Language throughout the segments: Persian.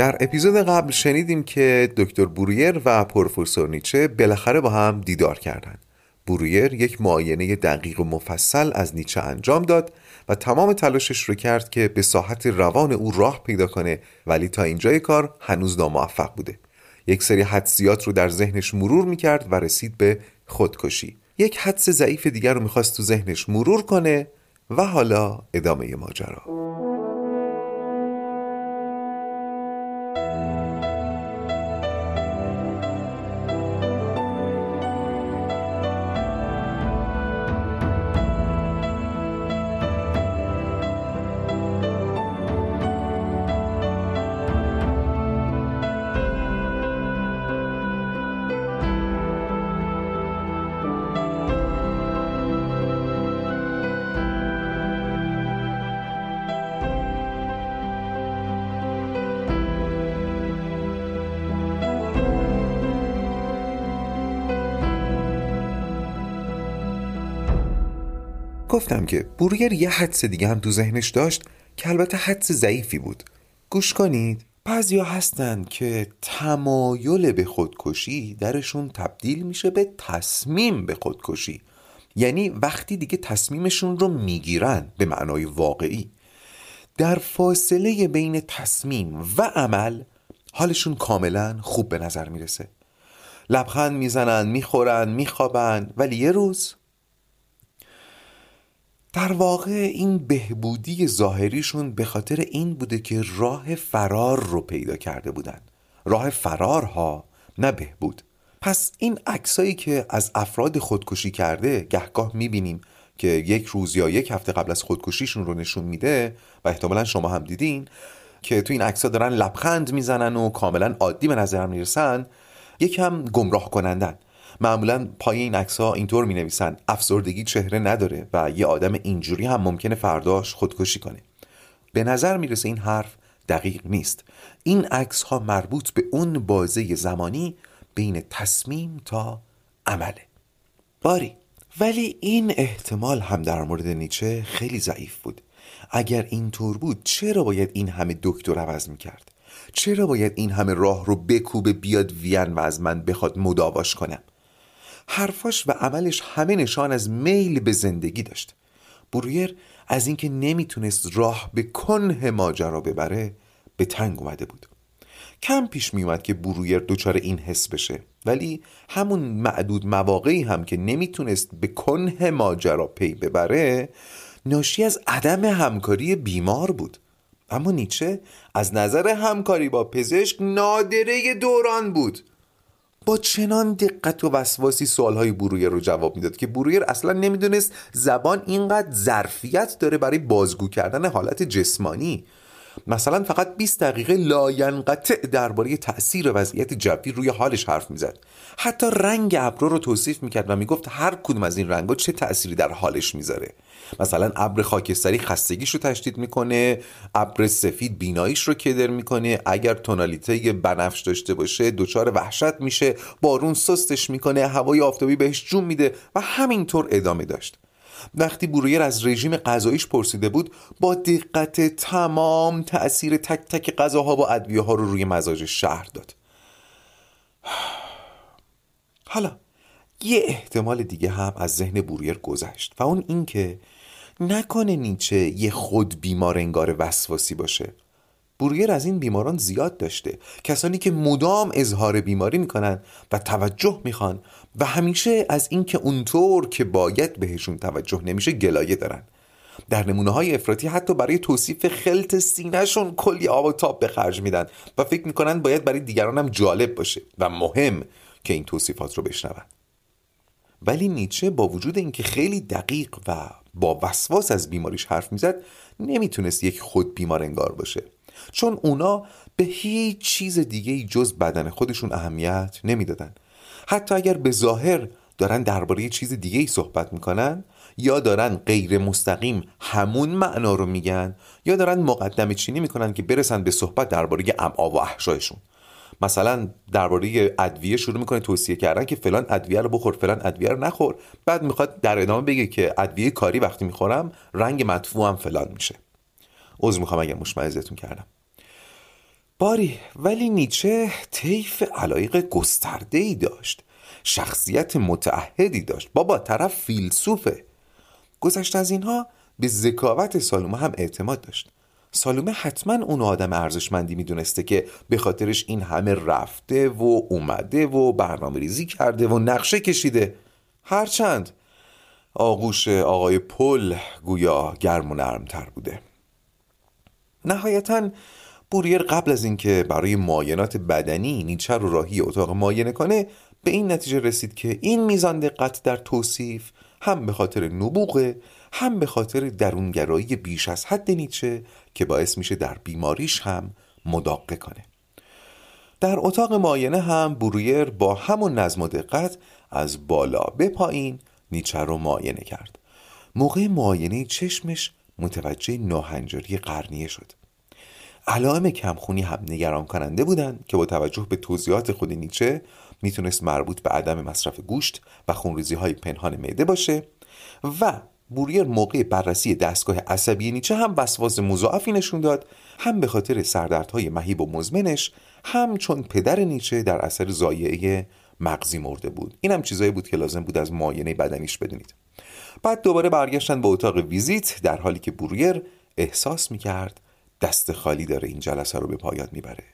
در اپیزود قبل شنیدیم که دکتر برویر و پروفسور نیچه بالاخره با هم دیدار کردند. برویر یک معاینه دقیق و مفصل از نیچه انجام داد و تمام تلاشش رو کرد که به ساحت روان او راه پیدا کنه ولی تا اینجای کار هنوز ناموفق بوده. یک سری حدسیات رو در ذهنش مرور می‌کرد و رسید به خودکشی. یک حدس ضعیف دیگر رو می‌خواست تو ذهنش مرور کنه و حالا ادامه ماجرا. گفتم که بروگر یه حدس دیگه هم تو ذهنش داشت که البته حدس ضعیفی بود. گوش کنید. بعضیا هستند که تمایل به خودکشی درشون تبدیل میشه به تصمیم به خودکشی. یعنی وقتی دیگه تصمیمشون رو می‌گیرن به معنای واقعی. در فاصله بین تصمیم و عمل حالشون کاملا خوب به نظر می‌رسه. لبخند می‌زنن می‌خورن میخوابن ولی یه روز در واقع این بهبودی ظاهریشون به خاطر این بوده که راه فرار رو پیدا کرده بودن. راه فرار ها نه بهبود. پس این عکسایی که از افراد خودکشی کرده گهگاه می‌بینیم که یک روز یا یک هفته قبل از خودکشیشون رو نشون میده و احتمالا شما هم دیدین که تو این عکس دارن لبخند می‌زنن و کاملا عادی به نظر می‌رسن یکم گمراه کنندن. معمولا پای این عکس ها اینطور می نویسن افسردگی چهره نداره و یه آدم اینجوری هم ممکنه فرداش خودکشی کنه. به نظر می‌رسه این حرف دقیق نیست. این عکس ها مربوط به اون بازه زمانی بین تصمیم تا عمله. باری ولی این احتمال هم در مورد نیچه خیلی ضعیف بود. اگر اینطور بود چرا باید این همه دکتر عوض می‌کرد؟ چرا باید این همه راه رو بکوبه بیاد وین و از من بخواد مداواش کنم؟ حرفاش و عملش همه نشان از میل به زندگی داشت. برویر از اینکه نمی‌تونست راه به کنه ماجرا ببره به تنگ اومده بود. کم پیش میومد که برویر دچار این حس بشه. ولی همون معدود مواقعی هم که نمی‌تونست به کنه ماجرا پی ببره ناشی از عدم همکاری بیمار بود. اما نیچه از نظر همکاری با پزشک نادره دوران بود. با چنان دقت و وسواسی سوالهای برویر رو جواب می‌داد که برویر اصلا نمی‌دونست زبان اینقدر ظرفیت داره برای بازگو کردن حالت جسمانی. مثلا فقط 20 دقیقه لاینقطع درباره تاثیر وضعیت جوی روی حالش حرف می‌زد. حتی رنگ ابرو رو توصیف می‌کرد و می‌گفت هر کدوم از این رنگا چه تأثیری در حالش می‌ذاره. مثلا ابر خاکستری خستگیش رو تشدید می‌کنه ابر سفید بیناییش رو کدر می‌کنه اگر تونالیته بنفش داشته باشه دچار وحشت میشه بارون سستش می‌کنه هوای آفتابی بهش جون میده و همینطور ادامه داشت. وقتی برویر از رژیم غذاییش پرسیده بود با دقت تمام تأثیر تک تک غذاها و ادویه ها رو روی مزاج شهر داد. حالا یه احتمال دیگه هم از ذهن برویر گذشت و اون اینکه نکنه نیچه یه خود بیمار انگار وسواسی باشه. برویر از این بیماران زیاد داشته. کسانی که مدام اظهار بیماری می‌کنن و توجه می‌خوان و همیشه از اینکه اونطور که باید بهشون توجه نمیشه گلایه دارن. در نمونه های افراطی حتی برای توصیف خلط سینهشون کلی آب و تاب به خرج میدن و فکر می‌کنن باید برای دیگران هم جالب باشه و مهم که این توصیفات رو بشنون. ولی نیچه با وجود اینکه خیلی دقیق و با وسواس از بیماریش حرف می‌زد نمی‌تونست یک خود بیمار انگار باشه. چون اونا به هیچ چیز دیگه جز بدن خودشون اهمیت نمی‌دادن. حتی اگر به ظاهر دارن درباره چیز دیگه ای صحبت می‌کنن یا دارن غیر مستقیم همون معنا رو میگن یا دارن مقدمه چینی می‌کنن که برسن به صحبت درباره امعا و احشایشون. مثلا درباره ادویه شروع می‌کنه توصیه کردن که فلان ادویه رو بخور فلان ادویه رو نخور. بعد می‌خواد در ادامه بگه که ادویه کاری وقتی می‌خورم رنگ مدفوع هم فلان میشه. عذر می‌خوام اگر مشمعزتون کردم. باری ولی نیچه طیف علایق گسترده ای داشت. شخصیت متعهدی داشت. بابا طرف فیلسوفه. گذشته از اینها به ذکاوت سالومه هم اعتماد داشت. سالومه حتما اون آدم ارزشمندی می‌دونسته که به خاطرش این همه رفته و اومده و برنامه ریزی کرده و نقشه کشیده. هرچند آغوش آقای پل گویا گرم و نرمتر بوده. نهایتا بوریر قبل از اینکه برای معاینات بدنی نیچه رو راهی اتاق معاینه کنه به این نتیجه رسید که این میزان دقت در توصیف هم به خاطر نبوغه هم به خاطر درونگرایی بیش از حد نیچه که باعث میشه در بیماریش هم مداقه کنه. در اتاق معاینه هم برویر با همون نظم و دقت از بالا به پایین نیچه رو معاینه کرد. موقع معاینه چشمش متوجه ناهنجاری قرنیه شد. علائم کمخونی هم نگران کننده بودند که با توجه به توضیحات خود نیچه می‌تونست مربوط به عدم مصرف گوشت و خونریزی های پنهان معده باشه و بوریر موقع بررسی دستگاه عصبی نیچه هم وسواس مضاعفی نشون داد هم به خاطر سردردهای مهیب و مزمنش هم چون پدر نیچه در اثر زایعه مغزی مرده بود. این هم چیزایی بود که لازم بود از معاینه بدنیش بدونید. بعد دوباره برگشتن به اتاق ویزیت در حالی که بوریر احساس می‌کرد دست خالی داره این جلسه رو به پایان می‌بره.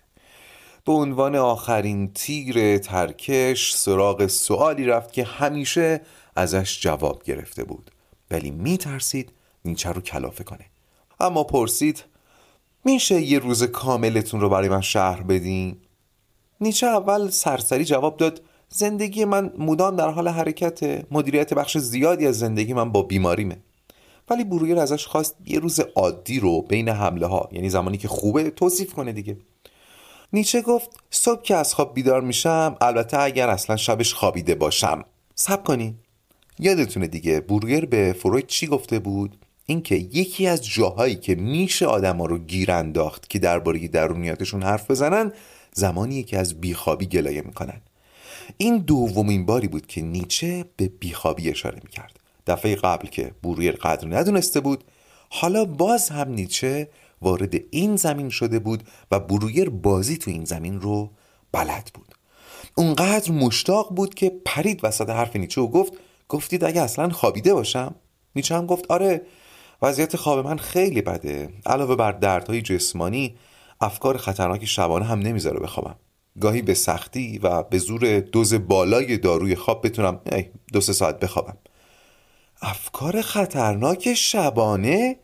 به عنوان آخرین تیر ترکش سراغ سوالی رفت که همیشه ازش جواب گرفته بود. ولی میترسید نیچه رو کلافه کنه. اما پرسید میشه یه روز کاملتون رو برای من شهر بدین؟ نیچه اول سرسری جواب داد زندگی من مدام در حال حرکت مدیریت بخش زیادی از زندگی من با بیماریمه. ولی برویر ازش خواست یه روز عادی رو بین حمله ها یعنی زمانی که خوبه توصیف کنه دیگه. نیچه گفت صبح که از خواب بیدار میشم البته اگر اصلا شبش خوابیده باشم. سب کنی. یادتونه دیگه بورگر به فروید چی گفته بود؟ اینکه یکی از جاهایی که میشه آدما رو گیر انداخت که درباره درونیاتشون حرف بزنن زمانیه که از بیخوابی گلایه می‌کنن. این دومین باری بود که نیچه به بیخوابی اشاره می‌کرد. دفعه قبل که بوریر قدر ندونسته بود حالا باز هم نیچه وارد این زمین شده بود و برویر بازی تو این زمین رو بلد بود. اونقدر مشتاق بود که پرید وسط حرف نیچه و گفت گفتید اگه اصلا خوابیده باشم؟ نیچه هم گفت آره وضعیت خواب من خیلی بده. علاوه بر دردهای جسمانی افکار خطرناک شبانه هم نمی‌ذاره بخوابم. گاهی به سختی و به زور دوز بالای داروی خواب بتونم دو سه ساعت بخوابم. افکار خطرناک شبانه؟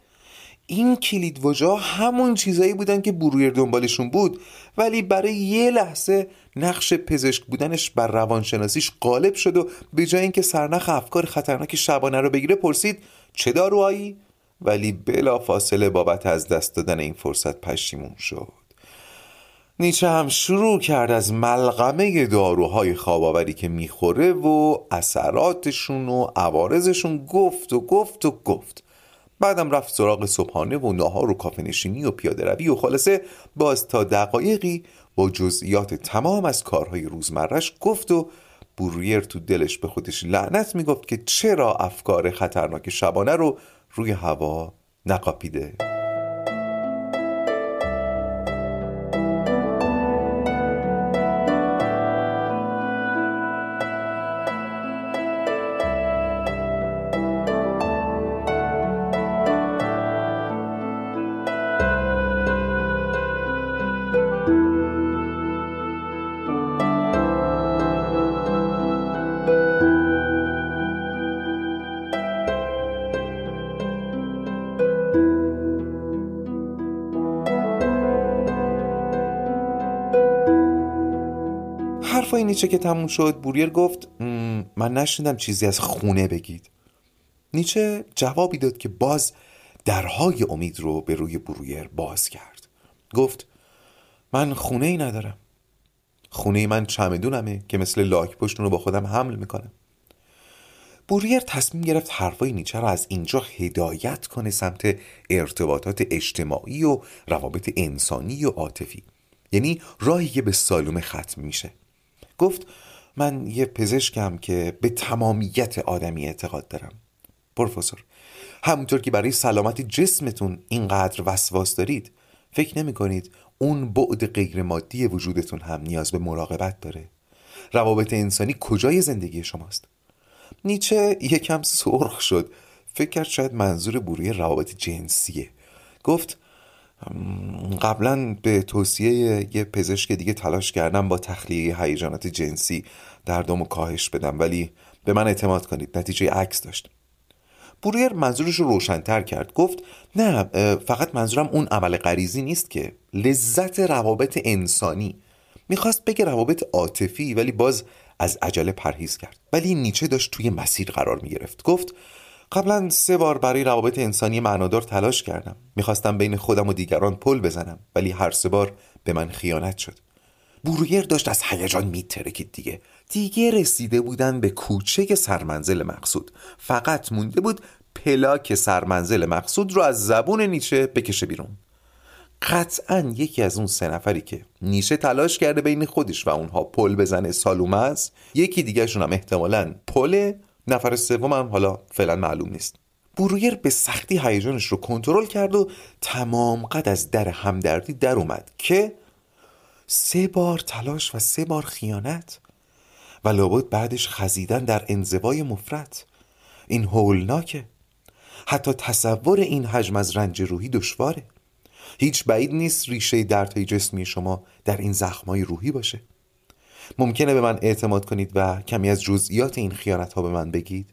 این کلید وجا همون چیزایی بودن که برویر دنبالشون بود ولی برای یه لحظه نقش پزشک بودنش بر روانشناسیش غالب شد و به جای اینکه سرنخ افکار خطرناک شبانه رو بگیره پرسید چه داروهایی؟ ولی بلا فاصله بابت از دست دادن این فرصت پشیمون شد. نیچه هم شروع کرد از ملغمه داروهای خواباوری که می‌خوره و اثراتشون و عوارضشون گفت و گفت و گفت. بعدم رفت سراغ صبحانه و ناهار و کافه و پیاده روی و خلاصه باز تا دقایقی با جزئیات تمام از کارهای روزمرش گفت و بوریر تو دلش به خودش لعنت می‌گفت که چرا افکار خطرناک شبانه رو روی هوا نقاپیده. نیچه که تموم شد بوریر گفت من نشنیدم چیزی از خونه بگید. نیچه جوابی داد که باز درهای امید رو به روی برویر باز کرد. گفت من خونه ای ندارم. خونه من چمدونمه که مثل لاک پشتون رو با خودم حمل می‌کنم. بوریر تصمیم گرفت حرفای نیچه رو از اینجا هدایت کنه سمت ارتباطات اجتماعی و روابط انسانی و عاطفی. یعنی راهی که به سالومه ختم میشه. گفت من یه پزشکم که به تمامیت آدمی اعتقاد دارم. پروفسور همونطور که برای سلامت جسمتون اینقدر وسواس دارید فکر نمی کنید اون بعد غیر مادی وجودتون هم نیاز به مراقبت داره. روابط انسانی کجای زندگی شماست؟ نیچه یکم سرخ شد. فکر کرد شاید منظور بروی روابط جنسیه. گفت قبلا به توصیه یه پزشک دیگه تلاش کردم با تخلیه هیجانات جنسی دردم و کاهش بدم ولی به من اعتماد کنید نتیجه عکس داشت. برویر منظورش رو روشنتر کرد گفت نه فقط منظورم اون عمل غریزی نیست که لذت روابط انسانی. می‌خواست بگه روابط عاطفی ولی باز از عجله پرهیز کرد. ولی نیچه داشت توی مسیر قرار می‌گرفت. گفت قبلا سه بار برای روابط انسانی معنادار تلاش کردم. می‌خواستم بین خودم و دیگران پل بزنم ولی هر سه بار به من خیانت شد. برویر داشت از هیجان میترکید دیگه. دیگه رسیده بودن به کوچه سرمنزل مقصود. فقط مونده بود پلاک سرمنزل مقصود رو از زبون نیچه بکشه بیرون. قطعا یکی از اون سه نفری که نیچه تلاش کرده بین خودش و اونها پل بزنه سالومه است یکی دیگهشون هم احتمالا پل نفر سوم هم حالا فعلا معلوم نیست. برویر به سختی هیجانش رو کنترل کرد و تمام قد از در همدردی در اومد که سه بار تلاش و سه بار خیانت و لابد بعدش خزیدن در انزوای مفرت. این هولناکه. حتی تصور این حجم از رنج روحی دشواره. هیچ بعید نیست ریشه دردهای جسمی شما در این زخمای روحی باشه. ممکنه به من اعتماد کنید و کمی از جزئیات این خیانت ها به من بگید؟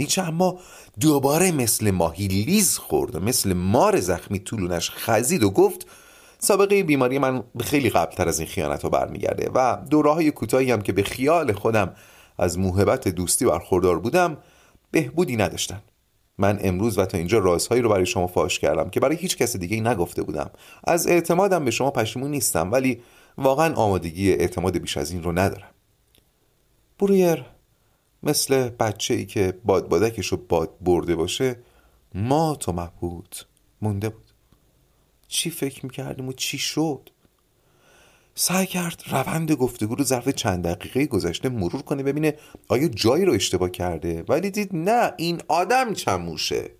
نیچه اما دوباره مثل ماهی لیز خورد و مثل مار زخمی طولونش خزید و گفت سابقه بیماری من خیلی قبلتر از این خیانت ها برمیگرده و دوره کوتاهی هم که به خیال خودم از موهبت دوستی برخوردار بودم بهبودی نداشتن. من امروز و تا اینجا رازهایی رو برای شما فاش کردم که برای هیچ کس دیگه نگفته بودم. از اعتمادم به شما پشیمون نیستم ولی واقعا آمادگی اعتماد بیش از این رو ندارم. برویر مثل بچه ای که بادبادکش رو باد برده باشه ما تو مونده بود. چی فکر می‌کردیم و چی شد؟ سعی کرد روند گفتگو رو ظرف چند دقیقه گذشته مرور کنه ببینه آیا جایی رو اشتباه کرده. ولی دید نه این آدم چموشه.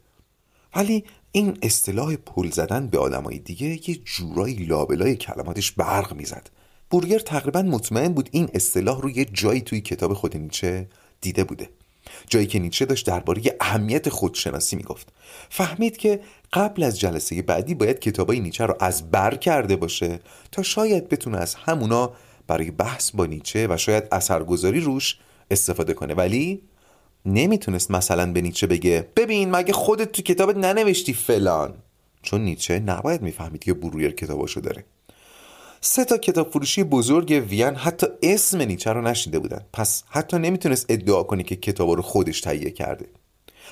ولی این اصطلاح پل زدن به آدمای دیگه یه جورایی لابلای کلماتش برق می‌زد. بورگر تقریبا مطمئن بود این اصطلاح رو یه جایی توی کتاب خود نیچه دیده بوده. جایی که نیچه داشت درباره اهمیت خودشناسی می‌گفت. فهمید که قبل از جلسه بعدی باید کتابای نیچه رو از بر کرده باشه تا شاید بتونه از همونا برای بحث با نیچه و شاید اثرگذاری روش استفاده کنه. ولی نمی‌تونست مثلا به نیچه بگه ببین مگه خودت تو کتابت ننوشتی فلان؟ چون نیچه نباید می‌فهمید که برویر کتاباشو داره. سه تا کتاب فروشی بزرگ وین حتی اسم نیچه رو نشیده بودن. پس حتی نمی‌تونست ادعا کنه که کتاب رو خودش تهیه کرده.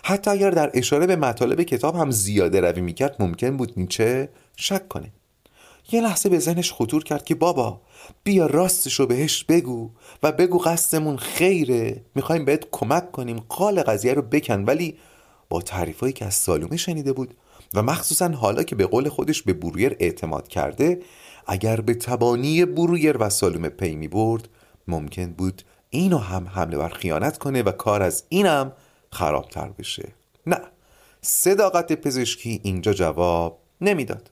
حتی اگر در اشاره به مطالب کتاب هم زیاده روی می‌کرد ممکن بود نیچه شک کنه. یه لحظه به ذهنش خطور کرد که بابا بیا راستش رو بهش بگو و بگو قصدمون خیره. می‌خوایم بهت کمک کنیم. قال قضیه رو بکن. ولی با تعریفایی که از سالومه شنیده بود و مخصوصا حالا که به قول خودش به برویر اعتماد کرده اگر به تبانی برویر و سالومه پی می برد ممکن بود اینو هم حمله بر خیانت کنه و کار از اینم خرابتر بشه. نه. صداقت پزشکی اینجا جواب نمی‌داد.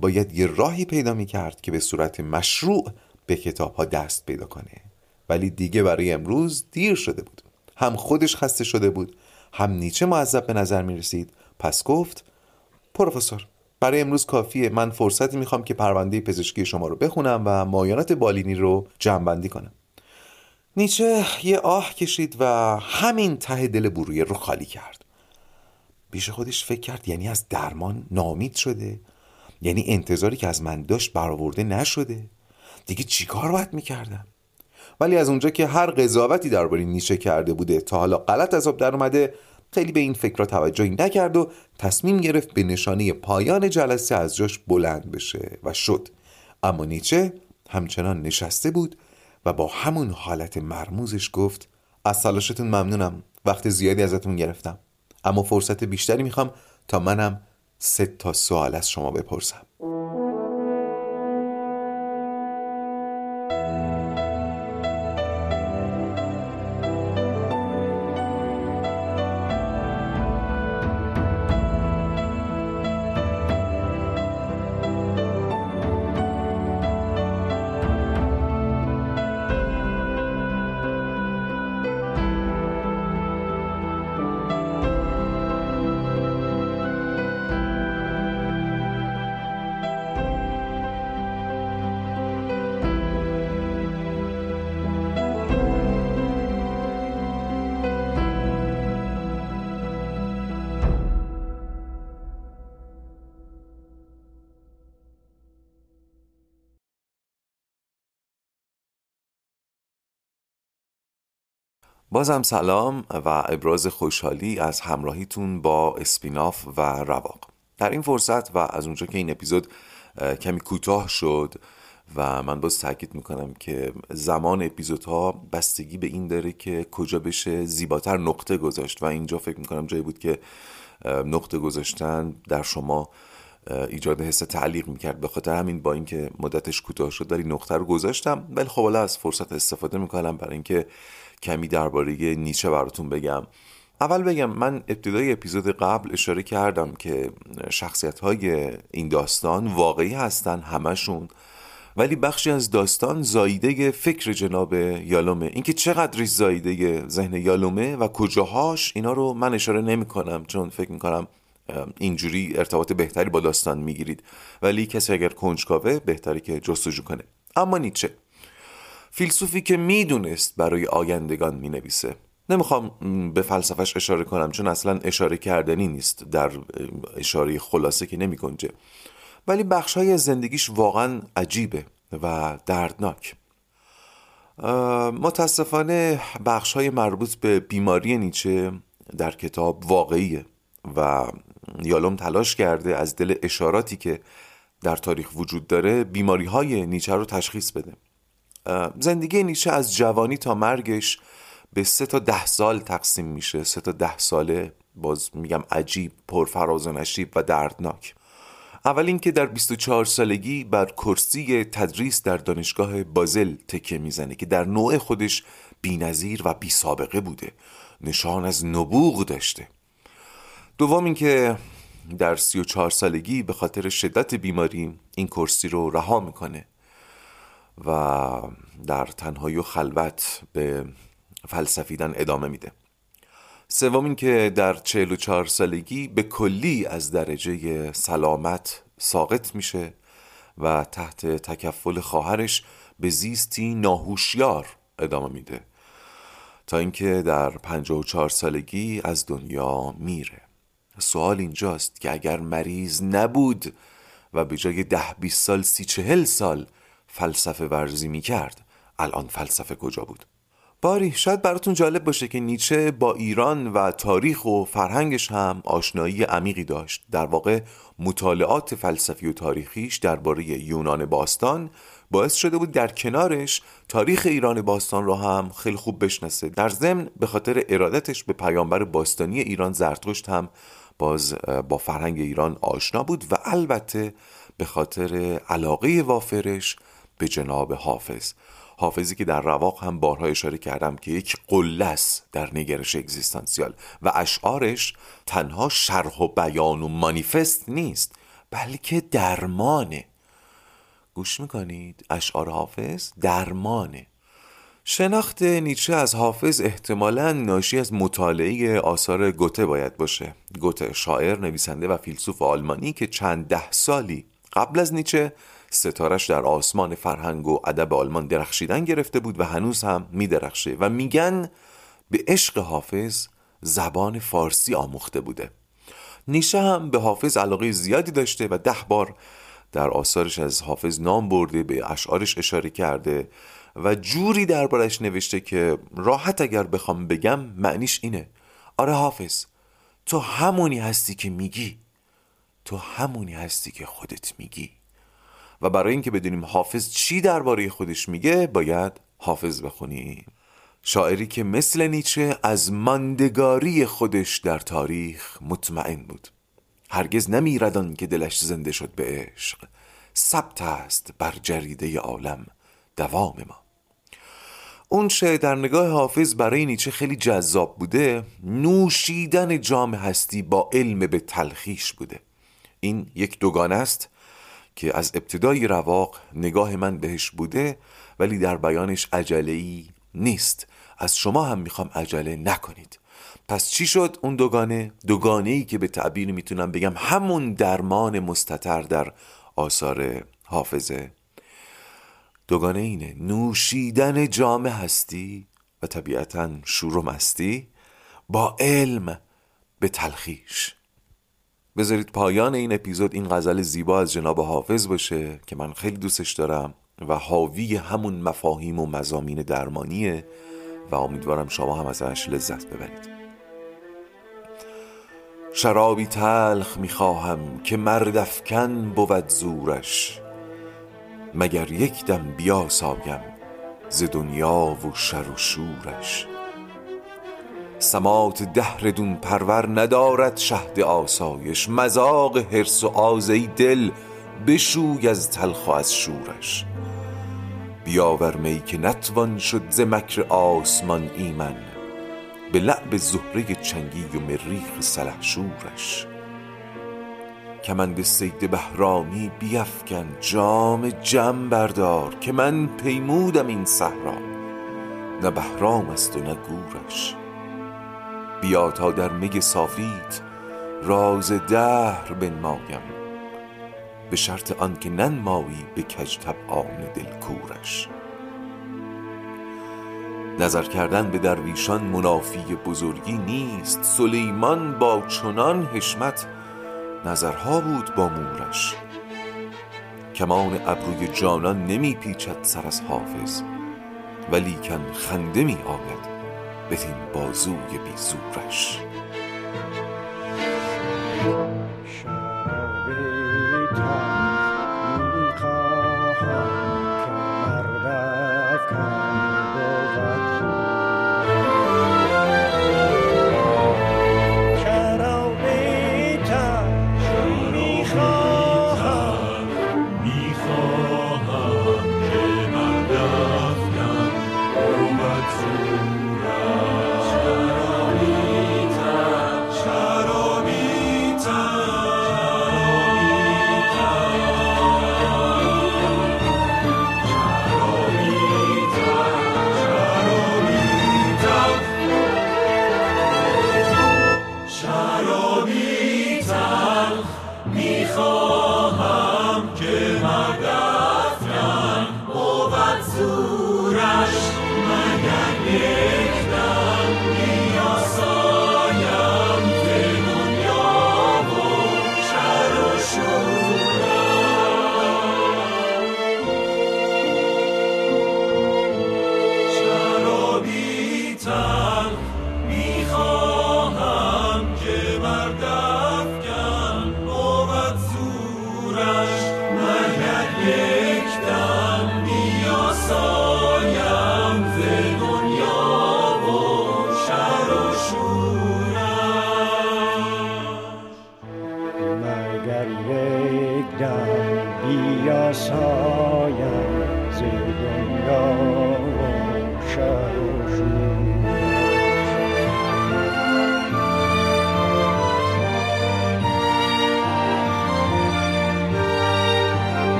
باید یه راهی پیدا می کرد که به صورت مشروع به کتاب ها دست پیدا کنه. ولی دیگه برای امروز دیر شده بود. هم خودش خسته شده بود هم نیچه معذب به نظر می رسید پس گفت پروفسور برای امروز کافیه. من فرصتی می‌خوام که پرونده پزشکی شما رو بخونم و مایانات بالینی رو جمعبندی کنم. نیچه یه آه کشید و همین ته دل برویر رو خالی کرد. بیش خودش فکر کرد یعنی از درمان نامید شده. یعنی انتظاری که از من داشت برآورده نشده. دیگه چیکار باید می‌کردم؟ ولی از اونجا که هر قضاوتی درباره نیچه کرده بوده تا حالا غلط از آب در اومده خیلی به این فکر را توجهی نکرد و تصمیم گرفت به نشانه پایان جلسه از جاش بلند بشه و شد. اما نیچه همچنان نشسته بود و با همون حالت مرموزش گفت از تلاشتون ممنونم وقت زیادی ازتون گرفتم. اما فرصت بیشتری می‌خوام تا منم سه تا سوال از شما بپرسم. بازم سلام و ابراز خوشحالی از همراهیتون با اسپیناف و رواق. در این فرصت و از اونجا که این اپیزود کمی کوتاه شد و من باز تاکید می‌کنم که زمان اپیزودها بستگی به این داره که کجا بشه زیباتر نقطه گذاشت. و اینجا فکر می‌کنم جایی بود که نقطه گذاشتن در شما ایجاد حس تعلیق می‌کرد. به خاطر همین با اینکه مدتش کوتاه شد ولی نقطه رو گذاشتم. ولی خب حالا از فرصت استفاده می‌کنم برای اینکه کمی درباره نیچه براتون بگم. اول بگم من ابتدای اپیزود قبل اشاره کردم که شخصیت های این داستان واقعی هستن همشون ولی بخشی از داستان زاییده فکر جناب یالومه. اینکه چقدرش زاییده ذهن یالومه و کجاهاش اینا رو من اشاره نمی کنم چون فکر می کنم اینجوری ارتباط بهتری با داستان می‌گیرید. ولی کسی اگر کنجکاوه بهتری که جستجو کنه. اما نیچه. فیلسوفی که می‌دونست برای آیندگان می‌نویسه. نمی‌خوام به فلسفش اشاره کنم چون اصلا اشاره کردنی نیست در اشاره خلاصه که نمی کنجه ولی بخش های زندگیش واقعا عجیبه و دردناک. متاسفانه بخش های مربوط به بیماری نیچه در کتاب واقعیه و یالوم تلاش کرده از دل اشاراتی که در تاریخ وجود داره بیماری های نیچه رو تشخیص بده. زندگی نیچه از جوانی تا مرگش به سه تا ده سال تقسیم میشه. سه تا ده ساله باز میگم عجیب پرفراز و نشیب و دردناک. اول اینکه در 24 سالگی بر کرسی تدریس در دانشگاه بازل تکه می‌زنه که در نوع خودش بینظیر و بی سابقه بوده. نشان از نبوغ داشته. دوم اینکه در 34 سالگی به خاطر شدت بیماری این کرسی رو رها می‌کنه. و در تنهایی و خلوت به فلسفیدن ادامه میده. سوم این که در 44 سالگی به کلی از درجه سلامت ساقط میشه و تحت تکفل خواهرش به زیستی ناهوشیار ادامه میده تا اینکه در 54 سالگی از دنیا میره. سوال اینجاست که اگر مریض نبود و به جای ده 20 سال سی چهل سال فلسفه ورزی می‌کرد. الان فلسفه کجا بود؟ باری شاید براتون جالب باشه که نیچه با ایران و تاریخ و فرهنگش هم آشنایی عمیقی داشت. در واقع مطالعات فلسفی و تاریخیش درباره یونان باستان باعث شده بود در کنارش تاریخ ایران باستان رو هم خیلی خوب بشناسه. در ضمن به خاطر ارادتش به پیامبر باستانی ایران زرتشت هم باز با فرهنگ ایران آشنا بود و البته به خاطر علاقه وافرش به جناب حافظ. حافظی که در رواق هم بارها اشاره کردم که یک قلس در نگرش اگزیستانسیال و اشعارش تنها شرح و بیان و مانیفست نیست بلکه درمانه. گوش می‌کنید؟ اشعار حافظ درمانه. شناخت نیچه از حافظ احتمالا ناشی از مطالعه آثار گوته باید باشه. گوته شاعر نویسنده و فیلسوف آلمانی که چند ده سالی قبل از نیچه ستارش در آسمان فرهنگ و ادب آلمان درخشیدن گرفته بود و هنوز هم میدرخشه و میگن به عشق حافظ زبان فارسی آموخته بوده. نیشه هم به حافظ علاقه زیادی داشته و ده بار در آثارش از حافظ نام برده به اشعارش اشاره کرده و جوری دربارش نوشته که راحت اگر بخوام بگم معنیش اینه. آره حافظ تو همونی هستی که میگی. تو همونی هستی که خودت میگی. و برای اینکه بدونیم حافظ چی درباره خودش میگه باید حافظ بخونیم. شاعری که مثل نیچه از ماندگاری خودش در تاریخ مطمئن بود. هرگز نمیردان که دلش زنده شد به عشق. ثبت است بر جریده عالم دوام ما. اون چه در نگاه حافظ برای نیچه خیلی جذاب بوده نوشیدن جام هستی با علم به تلخیش بوده. این یک دوگانه است که از ابتدای رواق نگاه من بهش بوده ولی در بیانش عجله ای نیست. از شما هم می‌خوام عجله نکنید. پس چی شد اون دوگانه؟ دوگانه ای که به تعبیر می‌تونم بگم همون درمان مستتر در آثار حافظه. دوگانه اینه. نوشیدن جام هستی و طبیعتا شور و مستی با علم به تلخیش. بذارید پایان این اپیزود این غزل زیبا از جناب حافظ باشه که من خیلی دوستش دارم و حاوی همون مفاهیم و مزامین درمانیه و امیدوارم شما هم ازش لذت ببرید. شرابی تلخ می‌خواهم که مرد افکن بود زورش. مگر یک دم بیاسایم ز دنیا و شر و شورش. سمات دهر دون پرور ندارد شهد آسایش. مذاق حرص و آزی دل بشوی از تلخ و از شورش. بیاور می که نتوان شد ز مکر آسمان ایمن به لعب زهره چنگی و مریخ سلحشورش. کمند سید بهرامی بیفکن جام جم بردار که من پیمودم این صحرا. نه بهرام است و نه گورش. بیا تا در می صافیت راز دهر بنمایم. به شرط آن که ننمایی به کج طبعان دلکورش نظر کردن به درویشان منافی بزرگی نیست. سلیمان با چنان حشمت نظرها بود با مورش. کمان ابروی جانان نمی پیچد سر از حافظ ولیکن خنده می آید. بدین بازوی بی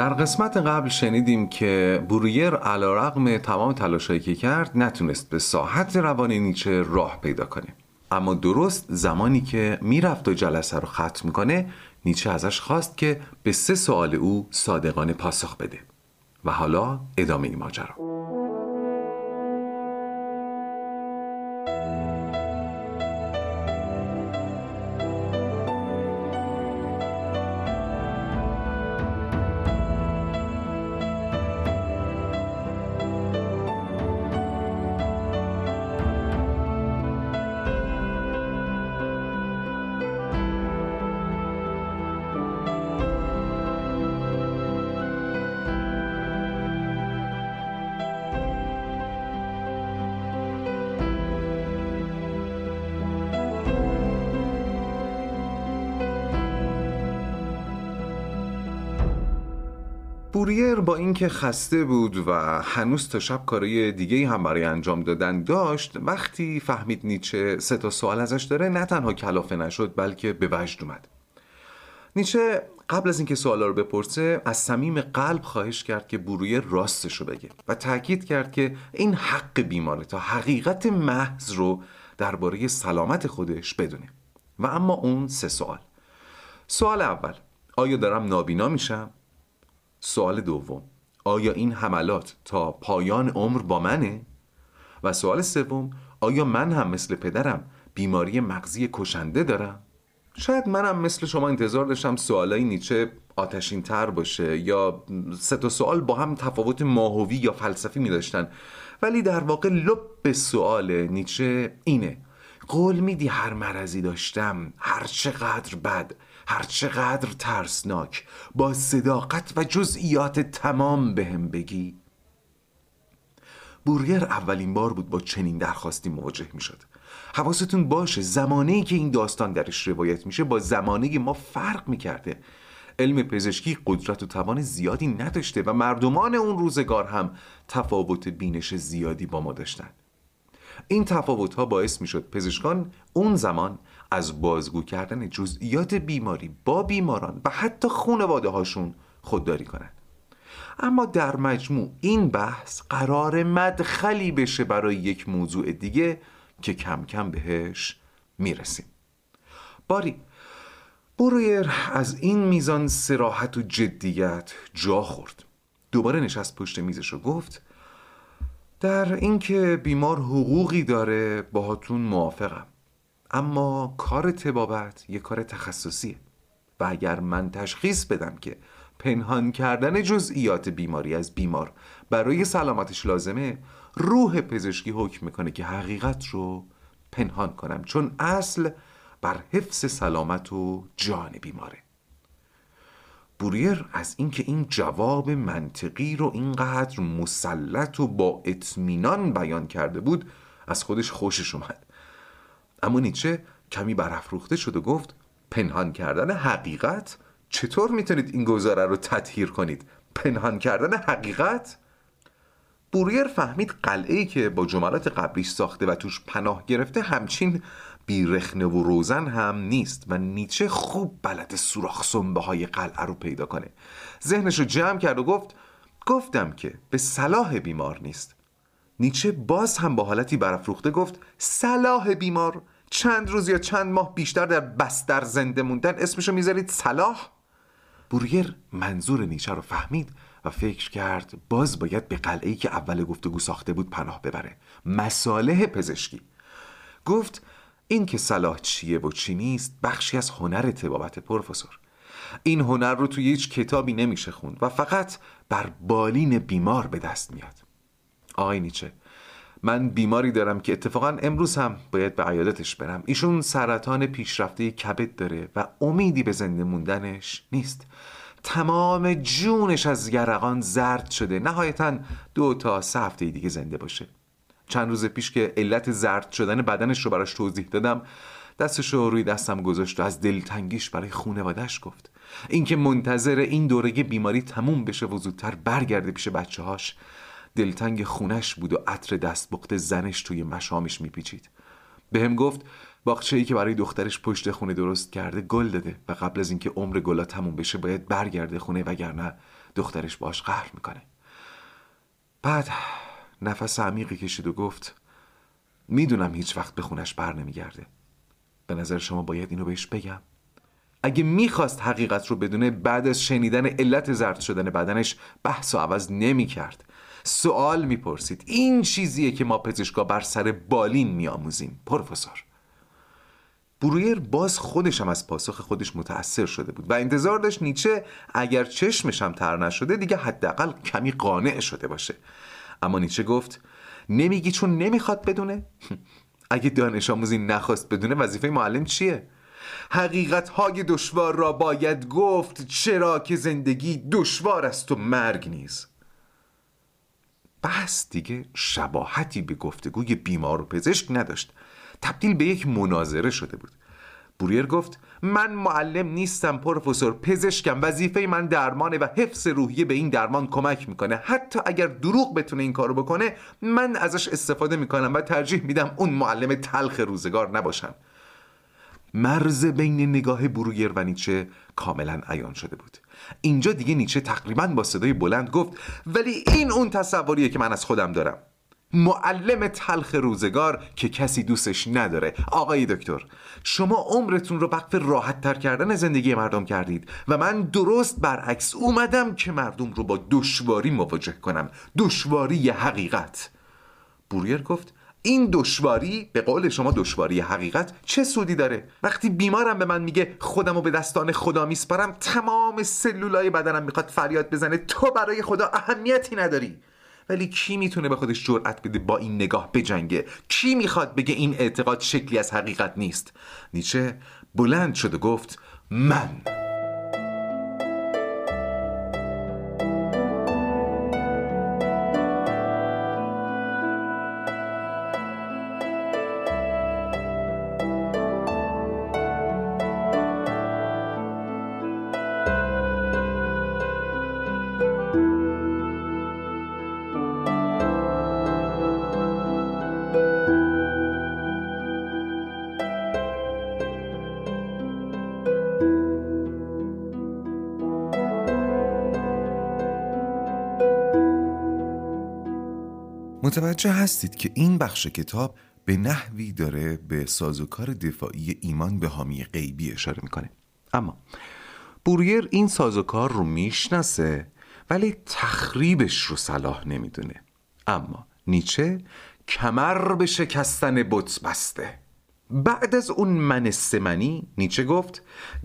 در قسمت قبل شنیدیم که بوریر علا رقم تمام تلاشایی که کرد نتونست به ساحت روان نیچه راه پیدا کنه. اما درست زمانی که می‌رفت و جلسه رو ختم می‌کنه نیچه ازش خواست که به سه سوال او صادقانه پاسخ بده و حالا ادامه این ماجرا. با اینکه خسته بود و هنوز تا شب کارای دیگه هم برای انجام دادن داشت وقتی فهمید نیچه سه تا سوال ازش داره نه تنها کلافه نشد بلکه به وجد اومد. نیچه قبل از اینکه سوالا رو بپرسه از صمیم قلب خواهش کرد که برویر راستش رو بگه و تاکید کرد که این حق بیماره تا حقیقت محض رو درباره سلامت خودش بدونه. و اما اون سه سوال. سوال اول آیا دارم نابینا میشم؟ سوال دوم آیا این حملات تا پایان عمر با منه؟ و سوال سوم آیا من هم مثل پدرم بیماری مغزی کشنده دارم؟ شاید منم مثل شما انتظار داشتم سوالای نیچه آتشین تر باشه یا سه تا سوال با هم تفاوت ماهوی یا فلسفی می داشتن ولی در واقع لب سوال نیچه اینه قول میدی هر مرضی داشتم هر چقدر بد هر چقدر ترسناک با صداقت و جزئیات تمام بهم بگی. بورگر اولین بار بود با چنین درخواستی مواجه می شد حواستون باشه زمانه که این داستان درش روایت میشه با زمانه ما فرق می‌کرده. علم پزشکی قدرت و توان زیادی نداشته و مردمان اون روزگار هم تفاوت بینش زیادی با ما داشتن. این تفاوت ها باعث می شد پزشکان اون زمان از بازگو کردن جزئیات بیماری با بیماران و حتی خانواده هاشون خودداری کنند اما در مجموع این بحث قرار مدخلی بشه برای یک موضوع دیگه که کم کم بهش می‌رسیم. باری برویر از این میزان سراحت و جدیت جا خورد. دوباره نشست پشت میزش و گفت در اینکه بیمار حقوقی داره باهاتون موافقم. اما کار تبابت یه کار تخصصیه. و اگر من تشخیص بدم که پنهان کردن جزئیات بیماری از بیمار برای سلامتش لازمه روح پزشکی حکم می‌کنه که حقیقت رو پنهان کنم چون اصل بر حفظ سلامت و جان بیماره. بوریر از اینکه این جواب منطقی رو اینقدر مسلط و با اطمینان بیان کرده بود از خودش خوشش اومد. اما نیچه کمی برافروخته شد و گفت پنهان کردن حقیقت؟ چطور می‌تونید این گزاره رو تطهیر کنید؟ پنهان کردن حقیقت؟ بوریر فهمید قلعه که با جملات قبلیش ساخته و توش پناه گرفته همچین بیرخنه و روزن هم نیست و نیچه خوب بلد سوراخ سنبه های قلعه رو پیدا کنه. ذهنش رو جمع کرد و گفت گفتم که به صلاح بیمار نیست. نیچه باز هم با حالتی برافروخته گفت صلاح بیمار چند روز یا چند ماه بیشتر در بستر زنده موندن اسمشو می‌ذارید صلاح؟ بوریر منظور نیچه رو فهمید و فکر کرد باز باید به قلعه‌ای که اول گفتگو ساخته بود پناه ببره. مصالح پزشکی. گفت این که صلاح چیه و چی نیست بخشی از هنر تبابت پروفسور. این هنر رو توی هیچ کتابی نمیشه خوند و فقط بر بالین بیمار به دست میاد. آقای نیچه من بیماری دارم که اتفاقا امروز هم باید به عیادتش برم. ایشون سرطان پیشرفته کبد داره و امیدی به زنده موندنش نیست. تمام جونش از یرقان زرد شده. نهایتا دو تا سه هفته دیگه زنده باشه. چند روز پیش که علت زرد شدن بدنش رو براش توضیح دادم دستش رو روی دستم گذاشت و از دلتنگیش برای خونوادش گفت. اینکه منتظر این دوره بیماری تموم بشه و زودتر برگرده پیش بچه هاش دلتنگ خونش بود و عطر دستبخت زنش توی مشامش میپیچید. به هم گفت باغچه ای که برای دخترش پشت خونه درست کرده گل داده و قبل از اینکه عمر گلا تموم بشه باید برگرده خونه وگرنه دخترش باش قهر می‌کنه. بعد نفس عمیقی کشید و گفت می‌دونم هیچ وقت به خونش بر نمیگرده. به نظر شما باید اینو بهش بگم. اگه می‌خواست حقیقت رو بدونه بعد از شنیدن علت زرد شدن بدنش بحث و عوض نمی‌کرد. سوال می‌پرسید. این چیزیه که ما پزشکا بر سر بالین میآموزیم. پروفسور. برویر باز خودش هم از پاسخ خودش متأثر شده بود و انتظار داشت نیچه اگر چشمش هم تر نشده دیگه حداقل کمی قانع شده باشه. اما نیچه گفت نمیگی چون نمی‌خواد بدونه؟ اگه دانش آموزی نخواست بدونه وظیفه معلم چیه؟ حقیقت های دشوار را باید گفت چرا که زندگی دشوار است و مرگ نیز. بحث دیگه شباهتی به گفتگوی بیمار و پزشک نداشت. تبدیل به یک مناظره شده بود. بوریر گفت من معلم نیستم پروفسور. پزشکم. وظیفه من درمانه و حفظ روحیه به این درمان کمک می‌کنه. حتی اگر دروغ بتونه این کارو بکنه من ازش استفاده می‌کنم و ترجیح میدم اون معلم تلخ روزگار نباشم. مرز بین نگاه برویر و نیچه کاملا عیان شده بود. اینجا دیگه نیچه تقریبا با صدای بلند گفت ولی این اون تصوریه که من از خودم دارم. معلم تلخ روزگار که کسی دوستش نداره. آقای دکتر شما عمرتون رو وقف راحت تر کردن زندگی مردم کردید و من درست برعکس اومدم که مردم رو با دشواری مواجه کنم. دشواری حقیقت. بوریر گفت این دشواری به قول شما دشواری حقیقت چه سودی داره؟ وقتی بیمارم به من میگه خودم رو به دستان خدا میسپارم تمام سلولای بدنم می‌خواد فریاد بزنه تو برای خدا اهمیتی نداری. ولی کی می‌تونه به خودش جرأت بده با این نگاه بجنگه کی می‌خواد بگه این اعتقاد شکلی از حقیقت نیست؟ نیچه بلند شد و گفت من. متوجه هستید که این بخش کتاب به نحوی داره به سازوکار دفاعی ایمان به حامی غیبی اشاره می‌کنه. اما بوریر این سازوکار رو می‌شناسه ولی تخریبش رو صلاح نمی‌دونه. اما نیچه کمر به شکستن بت بسته. بعد از اون من سمنی نیچه گفت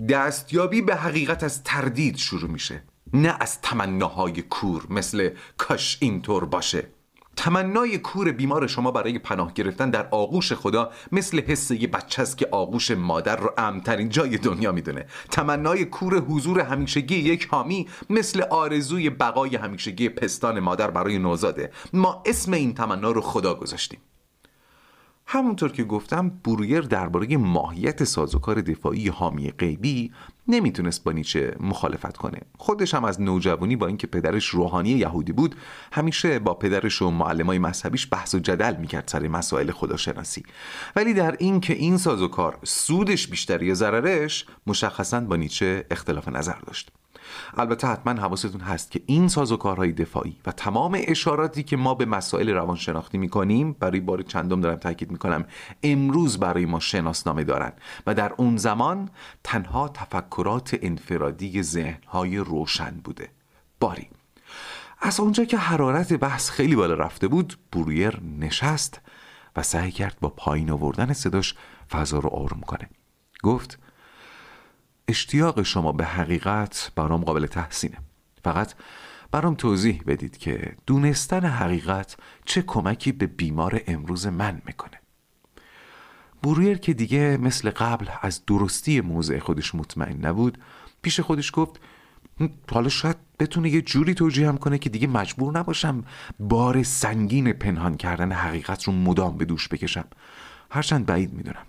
دستیابی به حقیقت از تردید شروع میشه. نه از تمناهای کور مثل کاش اینطور باشه. تمنای کور بیمار شما برای پناه گرفتن در آغوش خدا مثل حس یه بچه است که آغوش مادر رو امترین جای دنیا می‌دونه. تمنای کور حضور همیشگی یک حامی مثل آرزوی بقای همیشگی پستان مادر برای نوزاده. ما اسم این تمنا رو خدا گذاشتیم. همونطور که گفتم برویر درباره ماهیت سازوکار دفاعی حامی غیبی نمی‌تونست با نیچه مخالفت کنه. خودش هم از نوجوانی با اینکه پدرش روحانی یهودی بود همیشه با پدرش و معلمای مذهبیش بحث و جدل می‌کرد سر مسائل خداشناسی. ولی در این که این سازوکار سودش بیشتر یا ضررش مشخصا با نیچه اختلاف نظر داشت. البته حتما حواستون هست که این سازوکارهای دفاعی و تمام اشاراتی که ما به مسائل روانشناختی می‌کنیم برای بار چندم دارم تاکید می‌کنم امروز برای ما شناسنامه دارن و در اون زمان تنها تفکرات انفرادی ذهنهای روشن بوده. باری. از اونجا که حرارت بحث خیلی بالا رفته بود برویر نشست و سعی کرد با پایین آوردن صداش فضا رو آروم کنه. گفت اشتیاق شما به حقیقت برام قابل تحسینه. فقط برام توضیح بدید که دونستن حقیقت چه کمکی به بیمار امروز من می‌کنه. برویر که دیگه مثل قبل از درستی موضع خودش مطمئن نبود پیش خودش گفت حالا شاید بتونه یه جوری توجیه هم کنه که دیگه مجبور نباشم بار سنگین پنهان کردن حقیقت رو مدام به دوش بکشم. هرچند بعید می‌دونم.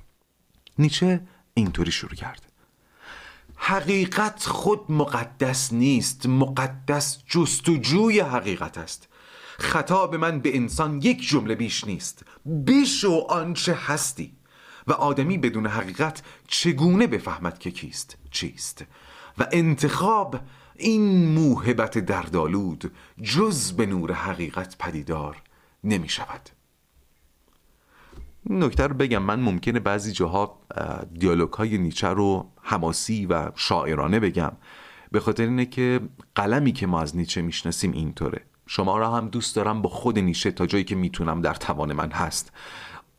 نیچه اینطوری شروع کرد. حقیقت خود مقدس نیست. مقدس جستجوی حقیقت است. خطاب من به انسان یک جمله بیش نیست. بشو آنچه هستی و آدمی بدون حقیقت چگونه بفهمد که کیست چیست؟ و انتخاب این موهبت دردالود جز به نور حقیقت پدیدار نمی شود نکته رو بگم من ممکنه بعضی جاها دیالوگ های نیچه رو حماسی و شاعرانه بگم. به خاطر اینه که قلمی که ما از نیچه می‌شناسیم اینطوره. شما را هم دوست دارم با خود نیچه تا جایی که می‌تونم در توان من هست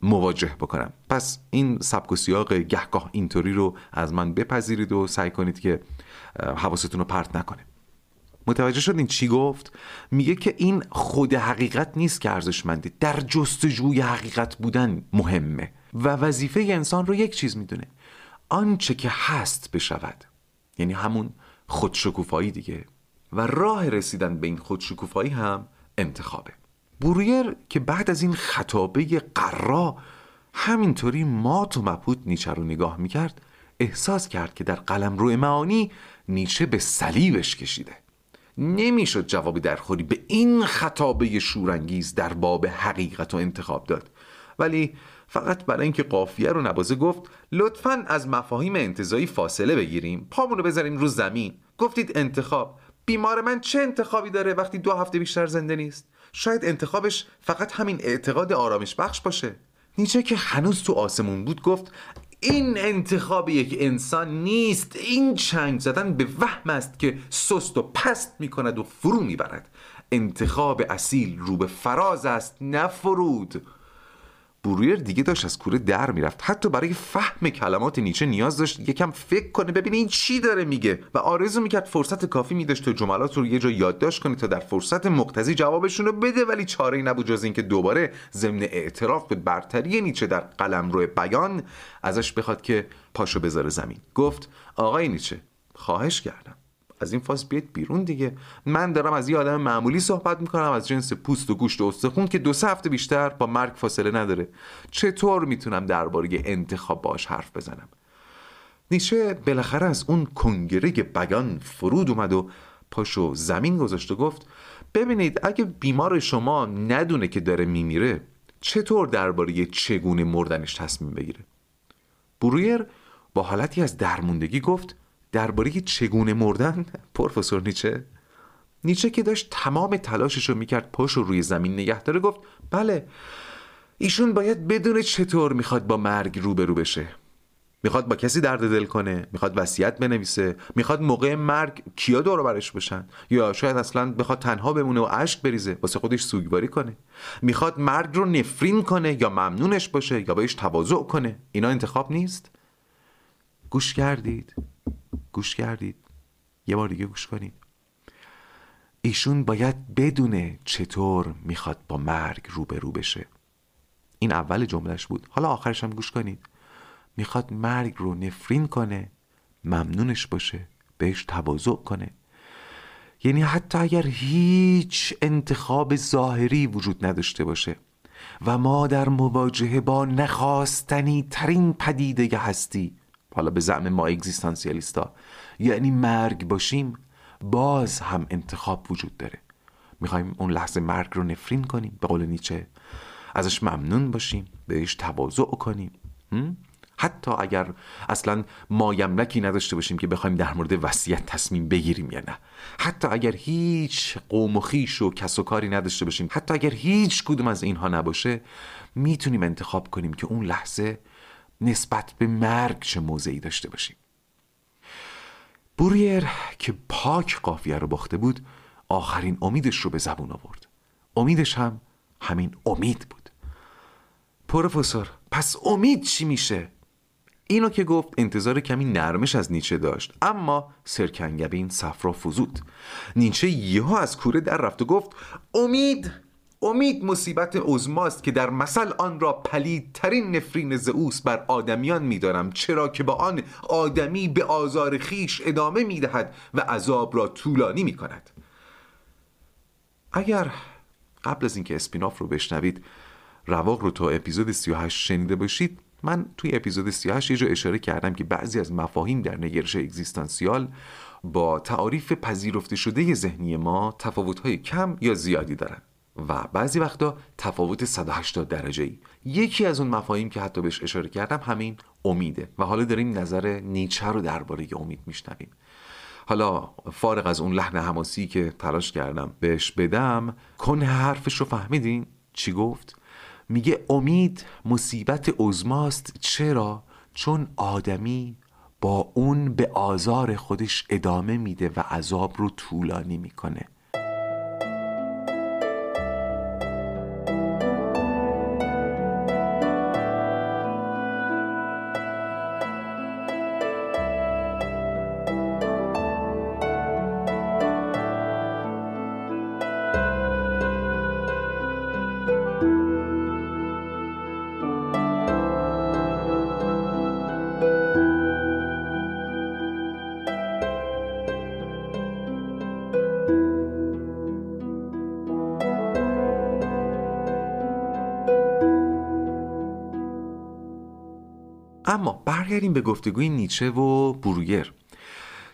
مواجه بکنم. پس این سبک و سیاق گهگاه اینطوری رو از من بپذیرید و سعی کنید که حواستون رو پرت نکنه متوجه شدین چی گفت؟ میگه که این خود حقیقت نیست که ارزشمنده در جستجوی حقیقت بودن مهمه و وظیفه انسان رو یک چیز می‌دونه. آنچه که هست بشود. یعنی همون خودشکوفایی دیگه. و راه رسیدن به این خودشکوفایی هم انتخابه. برویر که بعد از این خطابه قرا همینطوری مات و مبهوت نیچه رو نگاه می‌کرد احساس کرد که در قلم روی معانی نیچه به صلیبش کشیده. نمی‌شد جوابی درخوری به این خطابه شورانگیز در باب حقیقت و انتخاب داد. ولی فقط برای اینکه قافیه رو نبازه گفت لطفا از مفاهیم انتظایی فاصله بگیریم. پامون رو بذاریم رو زمین. گفتید انتخاب. بیمار من چه انتخابی داره وقتی دو هفته بیشتر زنده نیست؟ شاید انتخابش فقط همین اعتقاد آرامش بخش باشه. نیچه که هنوز تو آسمون بود گفت این انتخاب یک انسان نیست. این چنگ زدن به وهم است که سست و پست می کند و فرو می برد انتخاب اصیل رو به فراز است نه فرود. برویر دیگه داشت از کوره در می‌رفت. حتی برای فهم کلمات نیچه نیاز داشت یکم فکر کنه ببینه این چی داره میگه. و آرزو می‌کرد فرصت کافی میداشت تا جملات رو یه جا یادداشت کنه تا در فرصت مقتضی جوابشون رو بده. ولی چاره ای نبود جز اینکه دوباره ضمن اعتراف به برتری نیچه در قلم روی بیان ازش بخواد که پاشو بذاره زمین. گفت آقای نیچه خواهش کردم. از این فاز بیاید بیرون دیگه. من دارم از یه آدم معمولی صحبت می‌کنم از جنس پوست و گوشت و استخون که دو سه هفته بیشتر با مرگ فاصله نداره. چطور می‌تونم درباره انتخاب باش حرف بزنم؟ نیچه بالاخره از اون کنگره بیان فرود اومد و پاشو زمین گذاشت و گفت ببینید اگه بیمار شما ندونه که داره میمیره چطور درباره چگونه مردنش تصمیم بگیره؟ برویر با حالتی از درموندگی گفت درباره چگونه مردن پروفسور نیچه. نیچه که داشت تمام تلاشش رو می‌کرد پاش رو روی زمین نگه داره گفت بله ایشون باید بدون چطور می‌خواد با مرگ روبرو بشه. می‌خواد با کسی درد دل کنه می‌خواد وصیت بنویسه می‌خواد موقع مرگ کیا دور برش بشن؟ یا شاید اصلا بخواد تنها بمونه و اشک بریزه واسه خودش سوگواری کنه؟ می‌خواد مرگ رو نفرین کنه یا ممنونش باشه یا بهش تواضع کنه؟ اینا انتخاب نیست؟ گوش کردید. گوش کردید. یه بار دیگه گوش کنید. ایشون باید بدونه چطور می‌خواد با مرگ روبرو بشه. این اول جملهش بود. حالا آخرش هم گوش کنید. می‌خواد مرگ رو نفرین کنه ممنونش باشه بهش تواضع کنه. یعنی حتی اگر هیچ انتخاب ظاهری وجود نداشته باشه و ما در مواجهه با نخواستنی ترین پدیده هستی حالا به زعم ما اگزیستانسیالیستا. یعنی مرگ باشیم باز هم انتخاب وجود داره. می‌خوایم اون لحظه مرگ رو نفرین کنیم به قول نیچه. ازش ممنون باشیم بهش تواضع کنیم. حتی اگر اصلا مایملکی نداشته باشیم که بخوایم در مورد وصیت تصمیم بگیریم یا نه. حتی اگر هیچ قوم و خیش و کس و کاری نداشته باشیم حتی اگر هیچ کدوم از اینها نباشه می‌تونیم انتخاب کنیم که اون لحظه نسبت به مرگ چه موضعی داشته باشیم. بوریر که پاک قافیه رو باخته بود آخرین امیدش رو به زبون آورد. امیدش هم همین امید بود. پروفسور پس امید چی میشه؟ اینو که گفت انتظار کمی نرمش از نیچه داشت اما سرکنگبین صفرا فزود. نیچه یهو از کوره در رفت و گفت امید! امید مصیبت عزماست که در مثل آن را پلیدترین نفرین زئوس بر آدمیان میدارم چرا که با آن آدمی به آزار خیش ادامه می‌دهد و عذاب را طولانی می‌کند. اگر قبل از اینکه اسپیناف رو بشنوید رواق رو تا اپیزود 38 شنیده باشید من توی اپیزود 38 یه جا اشاره کردم که بعضی از مفاهیم در نگرش اگزیستانسیال با تعاریف پذیرفته شده ذهنی ما تفاوت‌های کم یا زیادی دارن و بعضی وقتا تفاوت 180 درجه ای یکی از اون مفاهیم که حتی بهش اشاره کردم همین امیده. و حالا داریم نظر نیچه رو درباره امید میشنویم. حالا فارغ از اون لحن حماسی که تلاش کردم بهش بدم کنه حرفش رو فهمیدین؟ چی گفت؟ میگه امید مصیبت عزماست چرا؟ چون آدمی با اون به آزار خودش ادامه میده و عذاب رو طولانی می‌کنه. برگردیم به گفتگوی نیچه و برویر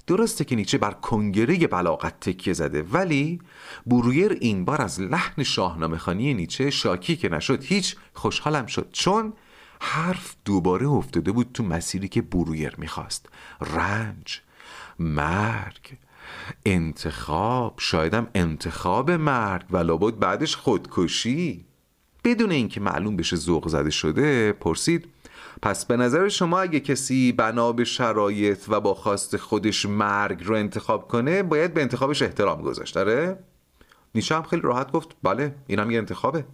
درسته که نیچه بر کنگره بلاغت تکیه زده ولی برویر این بار از لحن شاهنامه خانی نیچه شاکی که نشد هیچ خوشحالم شد چون حرف دوباره افتاده بود تو مسیری که برویر می‌خواست. رنج مرگ انتخاب شایدم انتخاب مرگ و لابد بعدش خودکشی. بدون اینکه معلوم بشه ذوق زده شده پرسید پس به نظر شما اگه کسی بنا به شرایط و با خواست خودش مرگ رو انتخاب کنه باید به انتخابش احترام گذاشت داره؟ نیچه هم خیلی راحت گفت بله اینم یه انتخابه.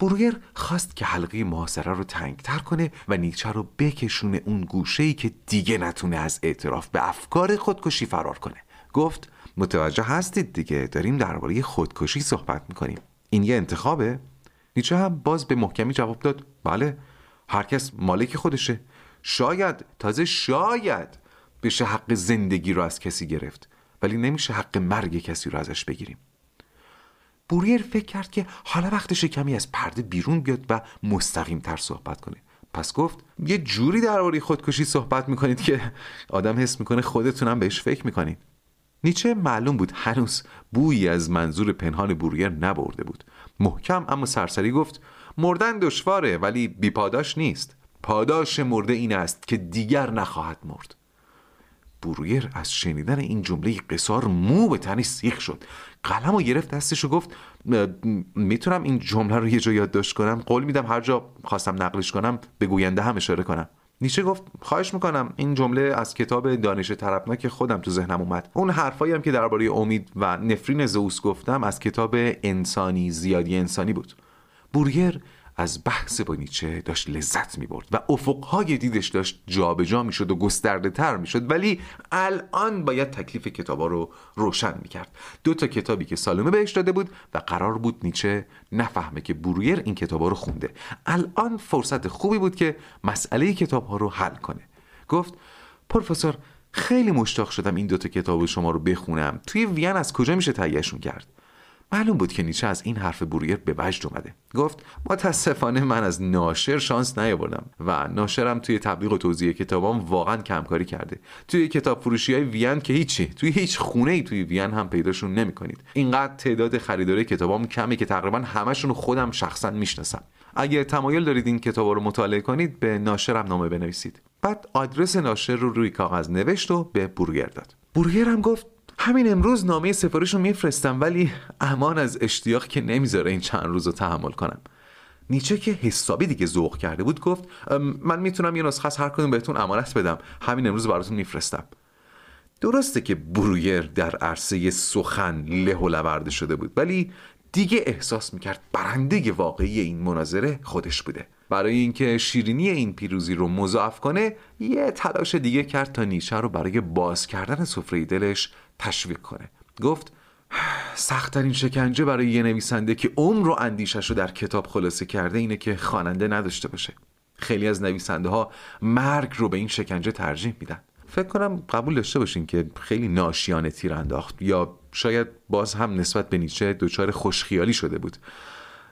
برویر خواست که حلقه محاصره رو تنگتر کنه و نیچه رو بکشونه اون گوشه ای که دیگه نتونه از اعتراف به افکار خودکشی فرار کنه. گفت متوجه هستید دیگه داریم درباره خودکشی صحبت می‌کنیم. این یه انتخابه؟ نیچه هم باز به محکمی جواب داد بله. هر کس مالک خودشه. شاید تازه شاید بشه حق زندگی رو از کسی گرفت ولی نمیشه حق مرگ کسی رو ازش بگیریم. بوریر فکر کرد که حالا وقتش کمی از پرده بیرون بیاد و مستقیم تر صحبت کنه. پس گفت یه جوری درباره خودکشی صحبت می‌کنید که آدم حس می‌کنه خودتونم بهش فکر می‌کنید. نیچه معلوم بود هنوز بویی از منظور پنهان بوریر نبرده بود. محکم اما سرسری گفت مردن دشواره ولی بیپاداش نیست. پاداش مرده این است که دیگر نخواهد مرد. برویر از شنیدن این جمله قصار مو به تنی سیخ شد. قلم و گرفت دستش و گفت می‌تونم این جمله رو یه جا یادداشت کنم؟ قول میدم هر جا خواستم نقلش کنم به گوینده هم اشاره کنم. نیچه گفت خواهش می‌کنم این جمله از کتاب دانش طربناک خودم تو ذهنم اومد. اون حرفایی هم که درباره امید و نفرین زئوس گفتم از کتاب انسانی زیادی انسانی بود. بورگر از بحث با نیچه داشت لذت می برد و افقهای دیدش داشت جابجا می شد و گسترده تر می شد ولی الان باید تکلیف کتابا رو روشن می کرد دو تا کتابی که سالومه بهش داده بود و قرار بود نیچه نفهمه که برویر این کتابا رو خونده. الان فرصت خوبی بود که مسئله کتاب ها رو حل کنه. گفت پروفسور خیلی مشتاق شدم این دوتا کتاب شما رو بخونم. توی وین از کجا میشه تهیهشون کرد؟ معلوم بود که نیچه از این حرف برویر به وجد اومده. گفت متاسفانه من از ناشر شانس نیاوردم و ناشرم توی تبلیغ و توضیح کتابام واقعا کمکاری کرده. توی کتاب فروشی های وین که هیچی توی هیچ خونه ای توی وین هم پیداشون نمی‌کنید. اینقدر تعداد خریداری کتابام کمی که تقریبا همشون خودم شخصا می‌شناسم. اگه تمایل دارید این کتاب رو مطالعه کنید به ناشرم نامه بنویسید. بعد آدرس ناشر رو روی کاغذ نوشت و به بورگر داد. بورگر هم گفت همین امروز نامه سفارش رو میفرستم ولی امان از اشتیاق که نمی‌ذاره این چند روز رو تحمل کنم. نیچه که حسابی دیگه ذوق کرده بود گفت من می‌تونم یه نسخه از هر کدوم بهتون امانت بدم. همین امروز براتون میفرستم. درسته که برویر در عرصه سخن له و لورده شده بود ولی دیگه احساس می‌کرد برنده واقعی این مناظره خودش بوده. برای اینکه شیرینی این پیروزی رو مضاعف کنه یه تلاش دیگه کرد تا نیچه رو برای باز کردن سفره دلش تشویق کنه. گفت سختترین شکنجه برای یه نویسنده که عمر رو اندیشش رو در کتاب خلاصه کرده اینه که خواننده نداشته باشه. خیلی از نویسنده ها مرگ رو به این شکنجه ترجیح میدن. فکر کنم قبول داشته باشین که خیلی ناشیانه تیر انداخت یا شاید باز هم نسبت به نیچه دچار خوشخیالی شده بود.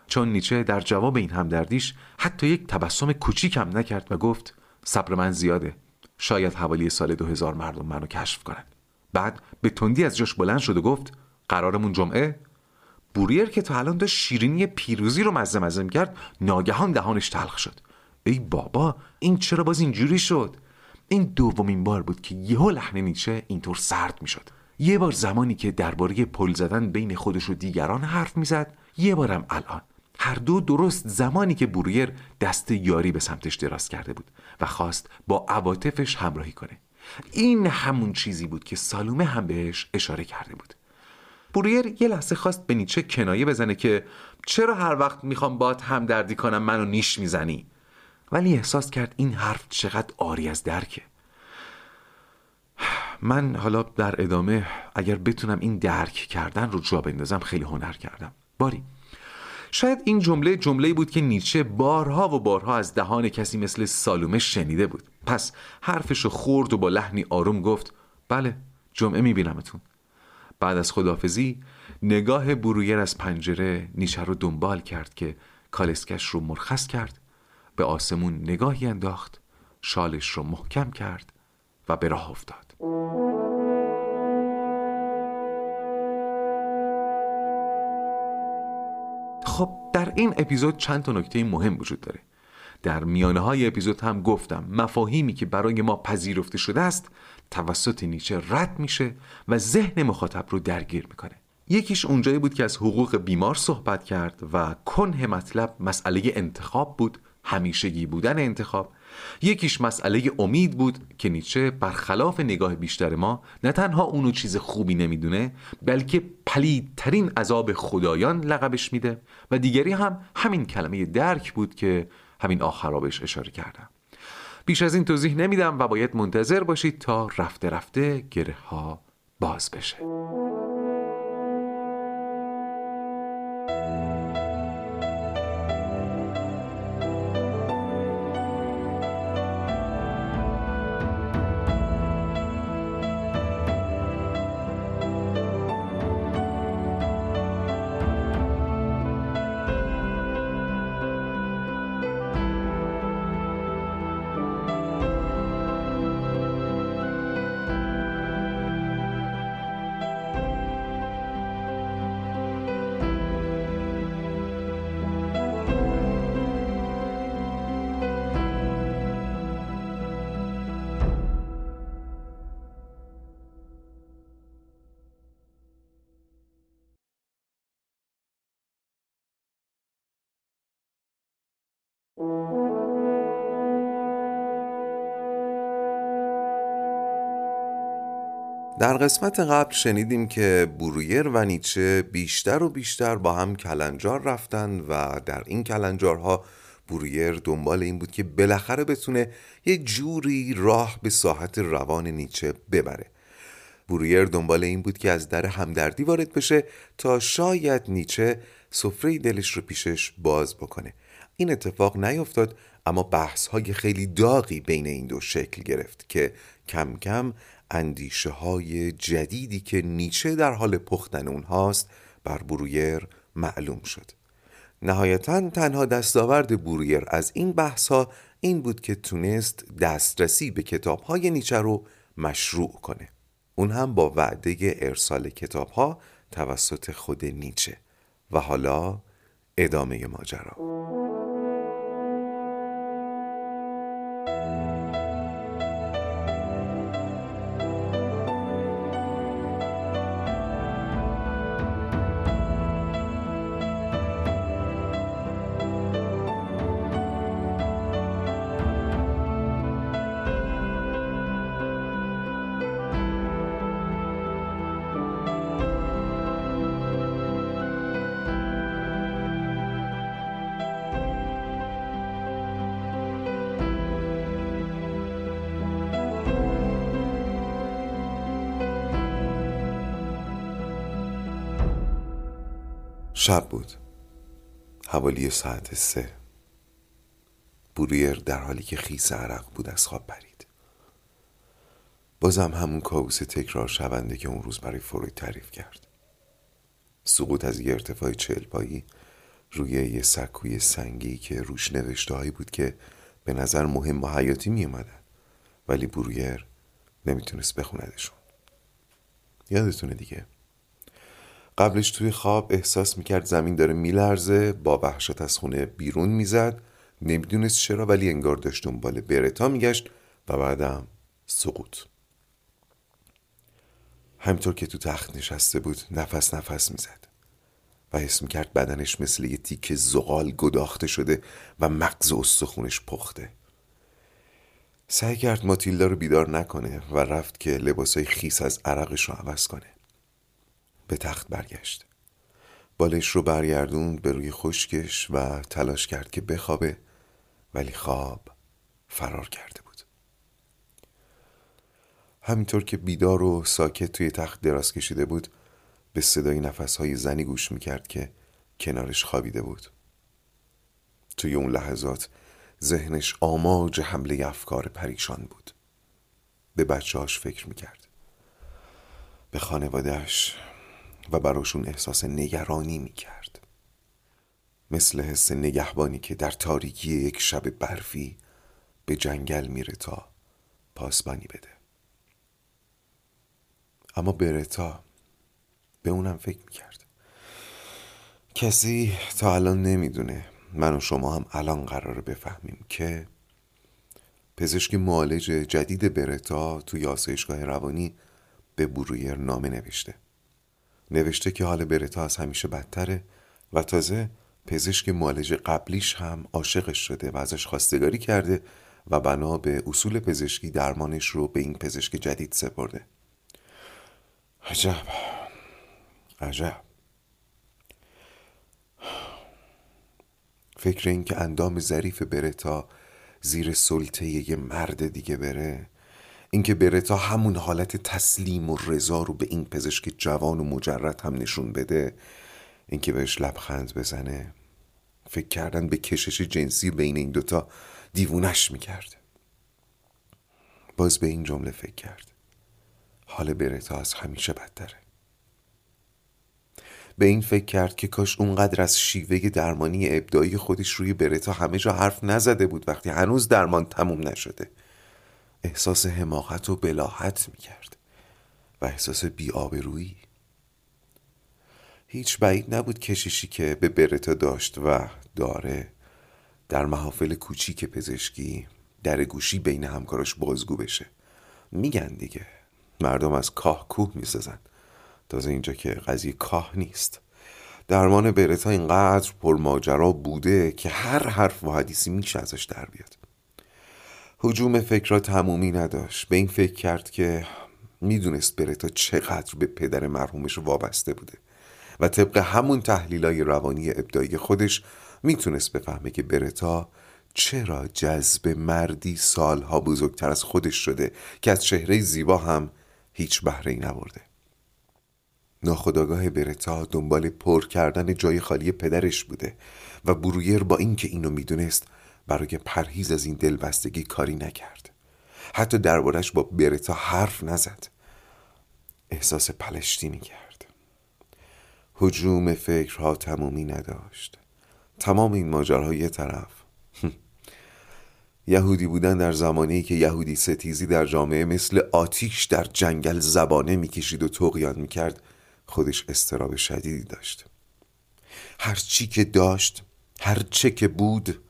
چون نیچه در جواب این همدردیش حتی یک تبسم کوچیک هم نکرد و گفت صبر من زیاده. شاید حوالی سال 2000 مردم منو کشف کنن بعد به تندی از جاش بلند شد و گفت قرارمون جمعه؟ بوریر که تا الان داشت شیرینی پیروزی رو مزه مزه کرد ناگهان دهانش تلخ شد. ای بابا این چرا باز اینجوری شد؟ این دومین بار بود که یهو لحن نیچه اینطور سرد می‌شد. یه بار زمانی که درباره پل زدن بین خودش و دیگران حرف می‌زد یه بارم الان. هر دو درست زمانی که بوریر دست یاری به سمتش دراز کرده بود و خواست با عواطفش همراهی کنه. این همون چیزی بود که سالومه هم بهش اشاره کرده بود. بوریر یه لحظه خواست به نیچه کنایه بزنه که چرا هر وقت می‌خوام بات هم دردی کنم منو نیش می‌زنی؟ ولی احساس کرد این حرف چقدر آری از درکه. من حالا در ادامه اگر بتونم این درک کردن رو جا بندازم خیلی هنر کردم. باری. شاید این جمله جمله بود که نیچه بارها و بارها از دهان کسی مثل سالومه شنیده بود. پس حرفش خورد و با لحنی آروم گفت بله جمعه میبینمتون. بعد از خدافزی نگاه برویر از پنجره نیچه رو دنبال کرد که کالسکش رو مرخص کرد به آسمون نگاهی انداخت شالش رو محکم کرد و به راه افتاد. خب در این اپیزود چند تا نکته مهم وجود داره. در میانه های اپیزود هم گفتم مفاهیمی که برای ما پذیرفته شده است توسط نیچه رد میشه و ذهن مخاطب رو درگیر می‌کنه. یکیش اونجایی بود که از حقوق بیمار صحبت کرد و کنه مطلب مسئله انتخاب بود همیشگی بودن انتخاب. یکیش مسئله امید بود که نیچه برخلاف نگاه بیشتر ما نه تنها اونو چیز خوبی نمی‌دونه بلکه پلیدترین عذاب خدایان لقبش میده و دیگری هم همین کلمه درک بود که همین آخرا بهش اشاره کردم. بیش از این توضیح نمیدم و باید منتظر باشید تا رفته رفته گره ها باز بشه. در قسمت قبل شنیدیم که برویر و نیچه بیشتر و بیشتر با هم کلنجار رفتن و در این کلنجارها برویر دنبال این بود که بالاخره بتونه یه جوری راه به ساحت روان نیچه ببره. برویر دنبال این بود که از در همدردی وارد بشه تا شاید نیچه سفره دلش رو پیشش باز بکنه. این اتفاق نیفتاد اما بحث های خیلی داغی بین این دو شکل گرفت که کم کم اندیشه های جدیدی که نیچه در حال پختن اونهاست بر برویر معلوم شد. نهایتا تنها دستاورد برویر از این بحث ها این بود که تونست دسترسی به کتاب های نیچه رو مشروع کنه. اون هم با وعده ارسال کتاب ها توسط خود نیچه و حالا ادامه ماجرا. شب بود. حوالی ساعت سه. بوریر در حالی که خیس عرق بود از خواب پرید. بازم همون کابوس تکرار شونده که اون روز برای فروید تعریف کرد. سقوط از یه ارتفاع چهل پایی روی یه سکوی سنگی که روش نوشته بود که به نظر مهم و حیاتی می اومدن ولی برویر نمی‌تونست بخوندشون. یادتونه دیگه؟ قبلش توی خواب احساس می‌کرد زمین داره میلرزه با وحشت از خونه بیرون می‌زد. نمی‌دونست چرا ولی انگار داشت دنبال برتا میگشت و بعدم سقوط. همینطور که تو تخت نشسته بود نفس نفس می‌زد و حس می‌کرد بدنش مثل یه تیک زغال گداخته شده و مغز استخونش پخته. سعی کرد ماتیلدا رو بیدار نکنه و رفت که لباسای خیس از عرقش رو عوض کنه. به تخت برگشت. بالش رو برگردوند به روی خشکش و تلاش کرد که بخوابه ولی خواب فرار کرده بود. همینطور که بیدار و ساکت توی تخت دراز کشیده بود به صدای نفسهای زنی گوش می‌کرد که کنارش خوابیده بود. توی اون لحظات ذهنش آماج حمله افکار پریشان بود. به بچهاش فکر می‌کرد. به خانوادهش و براشون احساس نگرانی می کرد مثل حس نگهبانی که در تاریکی یک شب برفی به جنگل میره تا پاسبانی بده. اما برتا به اونم فکر می‌کرد. کسی تا الان نمی‌دونه. من و شما هم الان قراره بفهمیم که پزشک معالج جدید برتا توی آسایشگاه روانی به برویر نامه نوشته. نوشته که حال برتا از همیشه بدتره و تازه پزشک معالج قبلیش هم عاشقش شده و ازش خواستگاری کرده و بنا به اصول پزشکی درمانش رو به این پزشک جدید سپرده. عجب. عجب. فکر این که اندام ظریف برتا زیر سلطه یه مرد دیگه بره اینکه برتا همون حالت تسلیم و رضا رو به این پزشک جوان و مجرد هم نشون بده اینکه بهش لبخند بزنه. فکر کردن به کشش جنسی بین این دوتا دیوونش می‌کرد. باز به این جمله فکر کرد. حال برتا از همیشه بدتره. به این فکر کرد که کاش اونقدر از شیوه درمانی ابدایی خودش روی برتا همه جا حرف نزده بود وقتی هنوز درمان تموم نشده. احساس حماقت و بلاحت می کرد و احساس بیآبرویی. هیچ بعید نبود کشیشی که به برتا داشت و داره در محافل کوچیک پزشکی در گوشی بین همکاراش بازگو بشه. میگن دیگه. مردم از کاه کوه می‌سازن. تازه اینجا که قضیه کاه نیست. درمان برتا اینقدر پرماجرا بوده که هر حرف و حدیثی میشه ازش در بیاد. حجوم فکر را تمومی نداشت. به این فکر کرد که می‌دونست برتا چقدر به پدر مرحومش وابسته بوده و طبق همون تحلیلای روانی ابدایی خودش می‌تونست بفهمه که برتا چرا جذب مردی سالها بزرگتر از خودش شده که از چهره زیبا هم هیچ بهره ای نبرده ناخداگاه برتا دنبال پر کردن جای خالی پدرش بوده و برویر با اینکه اینو می‌دونست برای پرهیز از این دلبستگی کاری نکرد. حتی دربارش با برتا حرف نزد. احساس پلشتی می‌کرد حجوم فکرها تمومی نداشت. تمام این ماجرها یه طرف. یهودی بودن در زمانی که یهودی ستیزی در جامعه مثل آتیش در جنگل زبانه می‌کشید و تقیان می‌کرد خودش استراب شدیدی داشت. هر چی که داشت هر چه که بود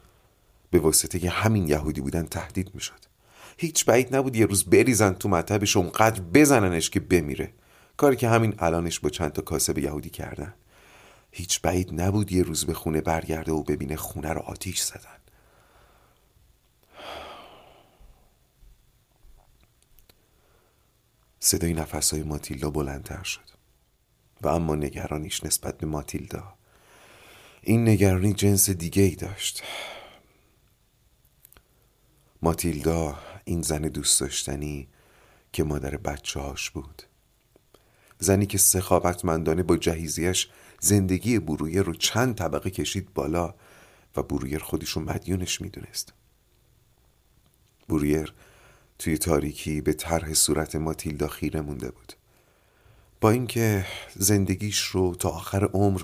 به واسطه همین یهودی بودن تهدید می‌شد. هیچ بعید نبود یه روز بریزن تو مطبش اونقدر بزننش که بمیره. کاری که همین الانش با چند تا کاسب یهودی کردن. هیچ بعید نبود یه روز به خونه برگرده و ببینه خونه رو آتیش زدن. صدای نفسهای ماتیلدا بلندتر شد. و اما نگرانیش نسبت به ماتیلدا. این نگرانی جنس دیگه ای داشت. ماتیلدا این زن دوست داشتنی که مادر بچه هاش بود. زنی که سخاوتمندانه با جهیزیش زندگی برویر رو چند طبقه کشید بالا و برویر خودش رو مدیونش می‌دونست. برویر توی تاریکی به طرح صورت ماتیلدا خیره مونده بود. با اینکه زندگیش رو تا آخر عمر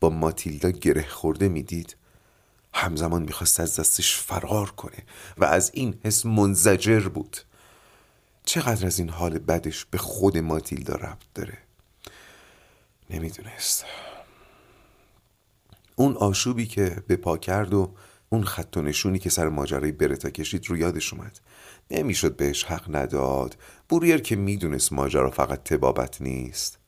با ماتیلدا گره خورده می‌دید همزمان می‌خواست از دستش فرار کنه و از این حس منزجر بود. چقدر از این حال بدش به خود ماتیلدا ربط داره؟ نمی‌دونست. اون آشوبی که به پا کرد و اون خط و نشونی که سر ماجرای برتا کشید رو یادش اومد. نمی‌شد بهش حق نداد. بوریر که می‌دونست ماجرا فقط تبابت نیست.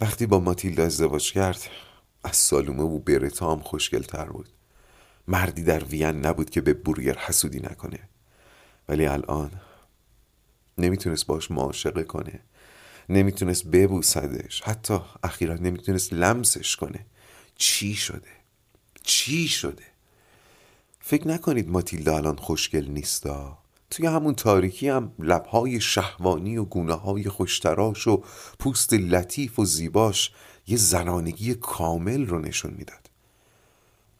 وقتی با ماتیلدا ازدواج کرد از سالومه و برتا هم خوشگلتر بود. مردی در وین نبود که به بوریر حسودی نکنه. ولی الان نمی‌تونست باش معاشقه کنه. نمی‌تونست ببوسدش. حتی اخیرا نمی‌تونست لمسش کنه. چی شده؟ چی شده؟ فکر نکنید ماتیلدا الان خوشگل نیستا؟ توی همون تاریکی هم لبهای شهوانی و گونه های خوشتراش و پوست لطیف و زیباش یه زنانگی کامل رو نشون می‌داد.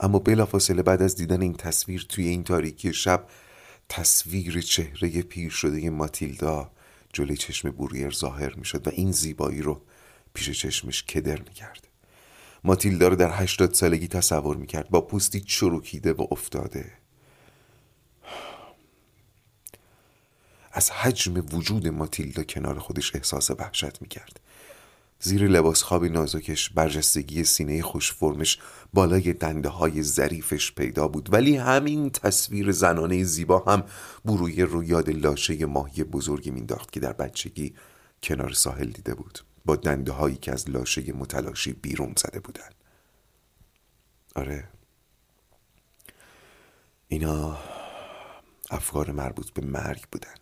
اما بلافاصله بعد از دیدن این تصویر توی این تاریکی شب تصویر چهره پیر شده ماتیلدا جلوی چشم بوریر ظاهر می‌شد و این زیبایی رو پیش چشمش کدر می‌کرد. ماتیلدا رو در هشتاد سالگی تصور می‌کرد با پوستی چروکیده و افتاده. از حجم وجود ماتیلدا کنار خودش احساس وحشت می‌کرد. زیر لباس خواب نازکش برجستگی سینه خوش فرمش بالای دنده های ظریفش پیدا بود. ولی همین تصویر زنانه زیبا هم بروی رو یاد لاشه ماهی بزرگی مینداخت که در بچگی کنار ساحل دیده بود. با دنده هایی که از لاشه متلاشی بیرون زده بودن. آره. اینا افکار مربوط به مرگ بودن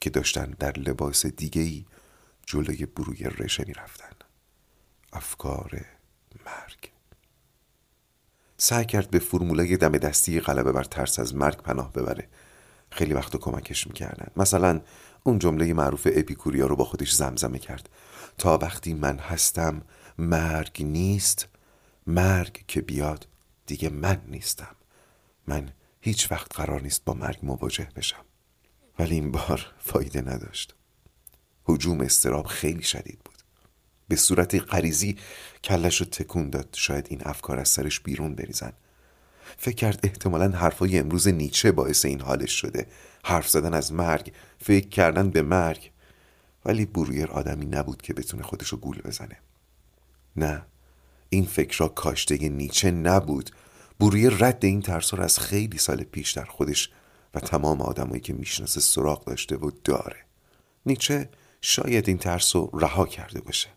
که داشتن در لباس دیگهی جلوی بروی رشه می رفتن. افکار مرگ. سعی کرد به فرمولای دم دستی غلبه بر ترس از مرگ پناه ببره. خیلی وقت کمکش می‌کردن. مثلا اون جمله معروف اپیکوریا رو با خودش زمزمه کرد. تا وقتی من هستم مرگ نیست. مرگ که بیاد دیگه من نیستم. من هیچ وقت قرار نیست با مرگ مواجه بشم. ولی این بار فایده نداشت. حجوم استراب خیلی شدید بود. به صورت غریزی کلش رو تکون داد. شاید این افکار از سرش بیرون بریزن. فکر کرد احتمالا حرفای امروز نیچه باعث این حالش شده. حرف زدن از مرگ فکر کردن به مرگ. ولی برویر آدمی نبود که بتونه خودش رو گول بزنه. نه این فکرها کاشته نیچه نبود. برویر رد این ترس از خیلی سال پیش در خودش و تمام آدمایی که می‌شناسه سراغ داشته و داره. نیچه شاید این ترس رو رها کرده باشه.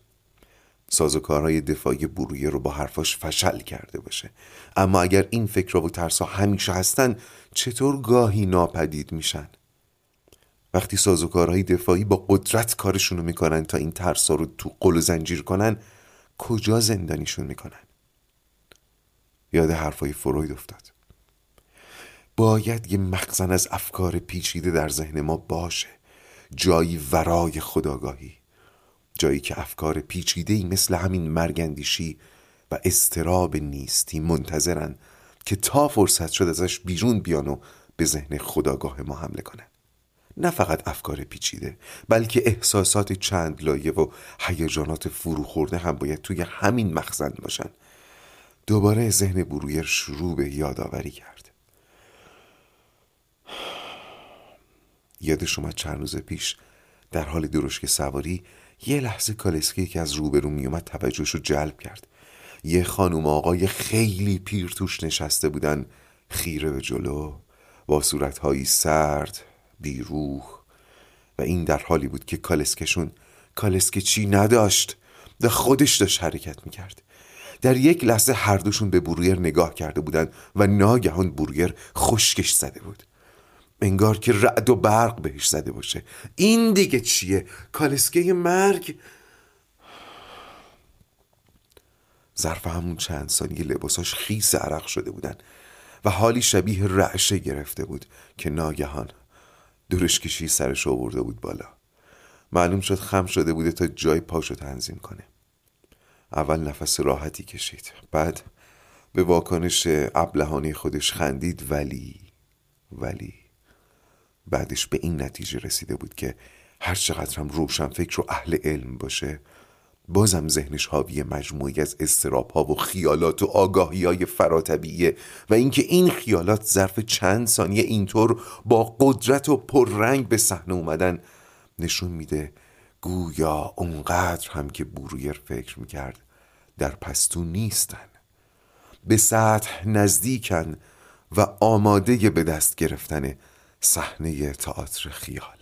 سازوکارهای دفاعی برویه رو با حرفاش فشل کرده باشه. اما اگر این فکر و ترس ها همیشه هستن چطور گاهی ناپدید میشن؟ وقتی سازوکارهای دفاعی با قدرت کارشونو می‌کنن تا این ترسا رو تو قل و زنجیر کنن کجا زندانیشون می‌کنن؟ یاد حرفای فروید افتاد. باید یه مخزن از افکار پیچیده در ذهن ما باشه. جایی ورای خداگاهی جایی که افکار پیچیده ای مثل همین مرگندیشی و استراب نیستی منتظرن که تا فرصت شد ازش بیرون بیان و به ذهن خداگاه ما حمله کنن نه فقط افکار پیچیده بلکه احساسات چند لایه و هیجانات فرو خورده هم باید توی همین مخزن باشن. دوباره ذهن برویر شروع به یادآوری کرد. یادش اومد چند روز پیش. در حال درشک سواری یه لحظه کالسکی که از روبرو میومد توجهش رو جلب کرد. یه خانوم آقای خیلی پیر توش نشسته بودن خیره به جلو با صورتهایی سرد بیروح. و این در حالی بود که کالسکشون کالسکه چی نداشت و خودش داشت حرکت می‌کرد. در یک لحظه هر دوشون به برویر نگاه کرده بودند و ناگهان برویر خشکش زده بود. انگار که رعد و برق بهش زده باشه. این دیگه چیه؟ کالسکه مرگ؟ ظرف همون چند ثانیه لباساش خیس عرق شده بودن و حالی شبیه رعشه گرفته بود که ناگهان درشکشی سرش آورده بود بالا. معلوم شد خم شده بوده تا جای پاشو تنظیم کنه. اول نفس راحتی کشید. بعد به واکنش ابلهانه خودش خندید ولی ولی بعدش به این نتیجه رسیده بود که هر چقدر هم روشن فکر و اهل علم باشه بازم ذهنش حاوی مجموعی از استراب ها و خیالات و آگاهی های فراتبیه و اینکه این خیالات ظرف چند ثانیه اینطور با قدرت و پررنگ به صحنه اومدن نشون میده گویا اونقدر هم که برویر فکر می‌کرد در پستو نیستن. به سطح نزدیکن و آماده به دست گرفتن صحنه تئاتر خیال.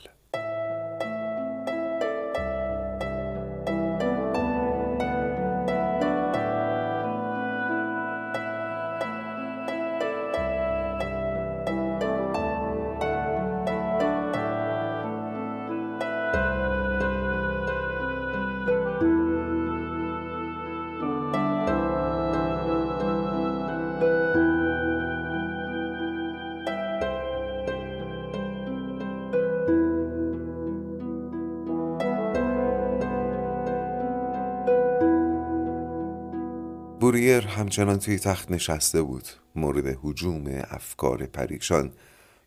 بوریر همچنان توی تخت نشسته بود مورد حجوم افکار پریشان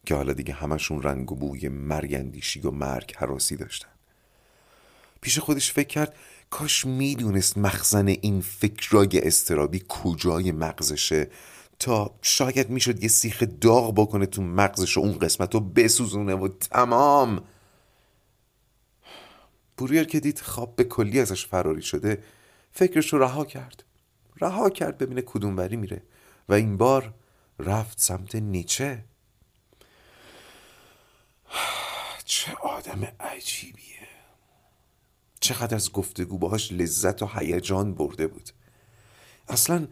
که حالا دیگه همشون رنگ و بوی مرگ اندیشی و مرگ حراسی داشتن. پیش خودش فکر کرد کاش می‌دونست مخزن این فکرای استرابی کجای مغزشه تا شاید می‌شد یه سیخ داغ بکنه تو مغزش و اون قسمت رو بسوزونه و تمام. بوریر که دید خواب به کلی ازش فراری شده فکرش رو رها کرد. رها کرد ببینه کدوم وری میره. و این بار رفت سمت نیچه. چه آدم عجیبیه. چقدر از گفتگو باهاش لذت و هیجان برده بود. اصلا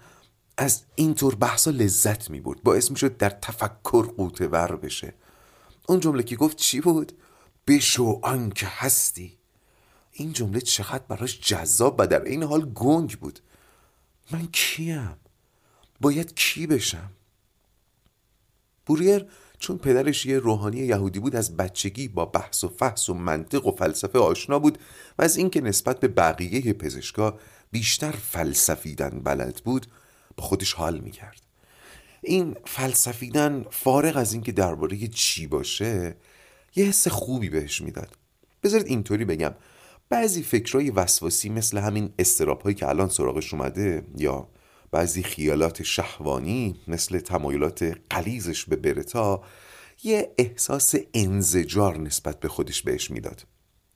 از اینطور بحثا لذت می برد باعث می شد در تفکر قوته ور بشه. اون جمله که گفت چی بود؟ بشو آنکه هستی. این جمله چقدر براش جذاب و در این حال گنگ بود. من کیم؟ باید کی بشم؟ بوریر چون پدرش یه روحانی یهودی بود از بچگی با بحث و فحص و منطق و فلسفه آشنا بود و از اینکه نسبت به بقیه پزشکا بیشتر فلسفیدن بلد بود با خودش حال می‌کرد. این فلسفیدن فارغ از اینکه درباره چی باشه یه حس خوبی بهش می‌داد. بذارید اینطوری بگم. بعضی فکرهای وسواسی مثل همین استراب هایی که الان سراغش اومده یا بعضی خیالات شهوانی مثل تمایلات قلیزش به برتا یه احساس انزجار نسبت به خودش بهش می‌داد.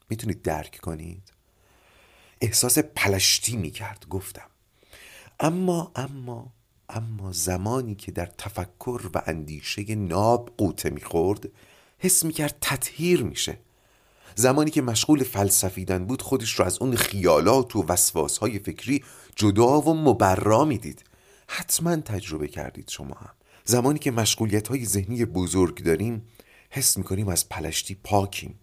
می‌تونید درک کنید؟ احساس پلشتی می‌کرد گفتم. اما اما اما زمانی که در تفکر و اندیشه ناب قوطه می‌خورد حس می‌کرد تطهیر میشه. زمانی که مشغول فلسفیدن بود خودش رو از اون خیالات و های فکری جدا و مبرا می‌دید. حتما تجربه کردید شما هم. زمانی که مشغولیت های ذهنی بزرگ داریم حس می‌کنیم از پلشتی پاکیم.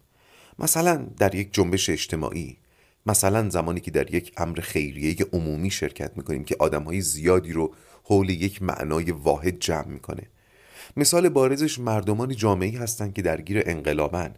مثلا در یک جنبش اجتماعی مثلا زمانی که در یک امر خیریه عمومی شرکت می‌کنیم که آدمهای زیادی رو حول یک معنای واحد جمع می‌کنه. مثال بارزش مردمان جامعی هستند که درگیر انقلابن.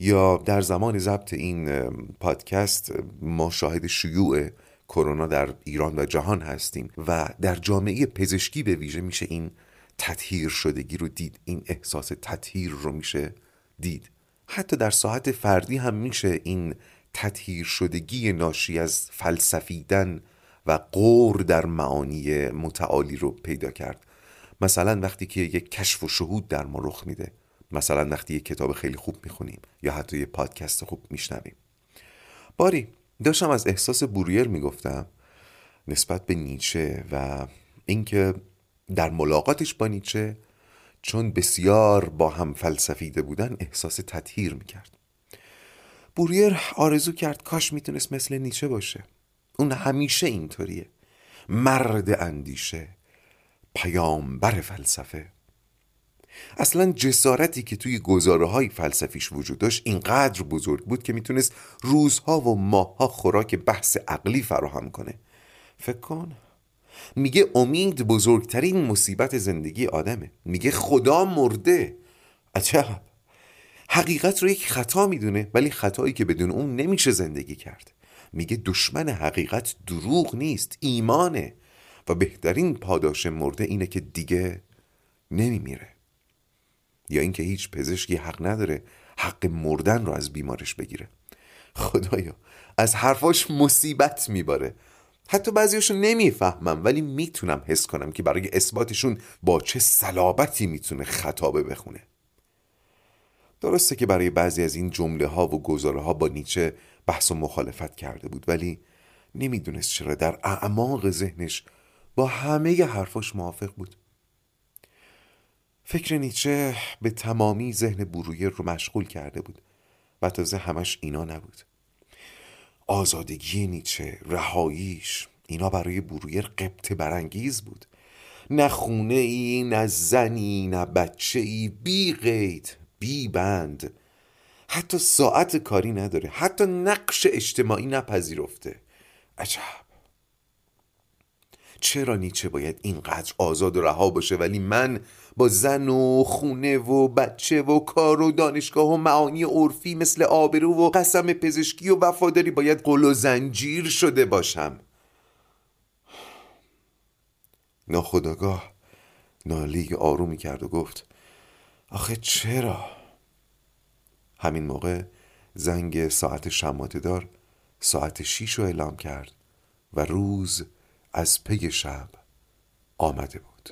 یا در زمان ضبط این پادکست ما شاهد شیوع کرونا در ایران و جهان هستیم و در جامعه پزشکی به ویژه میشه این تطهیر شدگی رو دید این احساس تطهیر رو میشه دید. حتی در ساعت فردی هم میشه این تطهیر شدگی ناشی از فلسفیدن و قور در معانی متعالی رو پیدا کرد. مثلا وقتی که یک کشف و شهود در ما رخ میده مثلا وقتی یک کتاب خیلی خوب می‌خونیم یا حتی یک پادکست خوب میشنویم. باری داشتم از احساس بوریر می‌گفتم نسبت به نیچه و اینکه در ملاقاتش با نیچه چون بسیار با هم فلسفیده بودن احساس تطهیر می‌کرد. بوریر آرزو کرد کاش می‌تونست مثل نیچه باشه. اون همیشه اینطوریه. مرد اندیشه پیامبر فلسفه. اصلا جسارتی که توی گزاره های فلسفیش وجود داشت اینقدر بزرگ بود که می‌تونست روزها و ماهها خوراک بحث عقلی فراهم کنه. فکر کن. میگه امید بزرگترین مصیبت زندگی آدمه. میگه خدا مرده. عجب. حقیقت رو یک خطا می‌دونه ولی خطایی که بدون اون نمیشه زندگی کرد. میگه دشمن حقیقت دروغ نیست ایمانه. و بهترین پاداش مرده اینه که دیگه نمیمیره. یا اینکه هیچ پزشکی حق نداره حق مردن رو از بیمارش بگیره. خدایا از حرفاش مصیبت میباره. حتی بعضیاشو نمی‌فهمم ولی می‌تونم حس کنم که برای اثباتشون با چه صلابتی می‌تونه خطابه بخونه. درسته که برای بعضی از این جمله ها و گزاره ها با نیچه بحث و مخالفت کرده بود ولی نمی‌دونست چرا در اعماق ذهنش با همه حرفاش موافق بود. فکر نیچه به تمامی ذهن برویر رو مشغول کرده بود و تازه همش اینا نبود. آزادگی نیچه رهاییش اینا برای برویر قبط برانگیز بود. نه خونه ای نه زنی نه بچه ای بی قید بی بند. حتی ساعت کاری نداره حتی نقش اجتماعی نپذیرفته. عجب. چرا نیچه باید اینقدر آزاد و رها باشه ولی من با زن و خونه و بچه و کار و دانشگاه و معانی عرفی مثل آبرو و قسم پزشکی و وفاداری باید قل و زنجیر شده باشم ناخداگاه نالی آرومی کرد و گفت آخه چرا؟ همین موقع زنگ ساعت شماته دار ساعت شیش رو اعلام کرد و روز از پی شب آمده بود.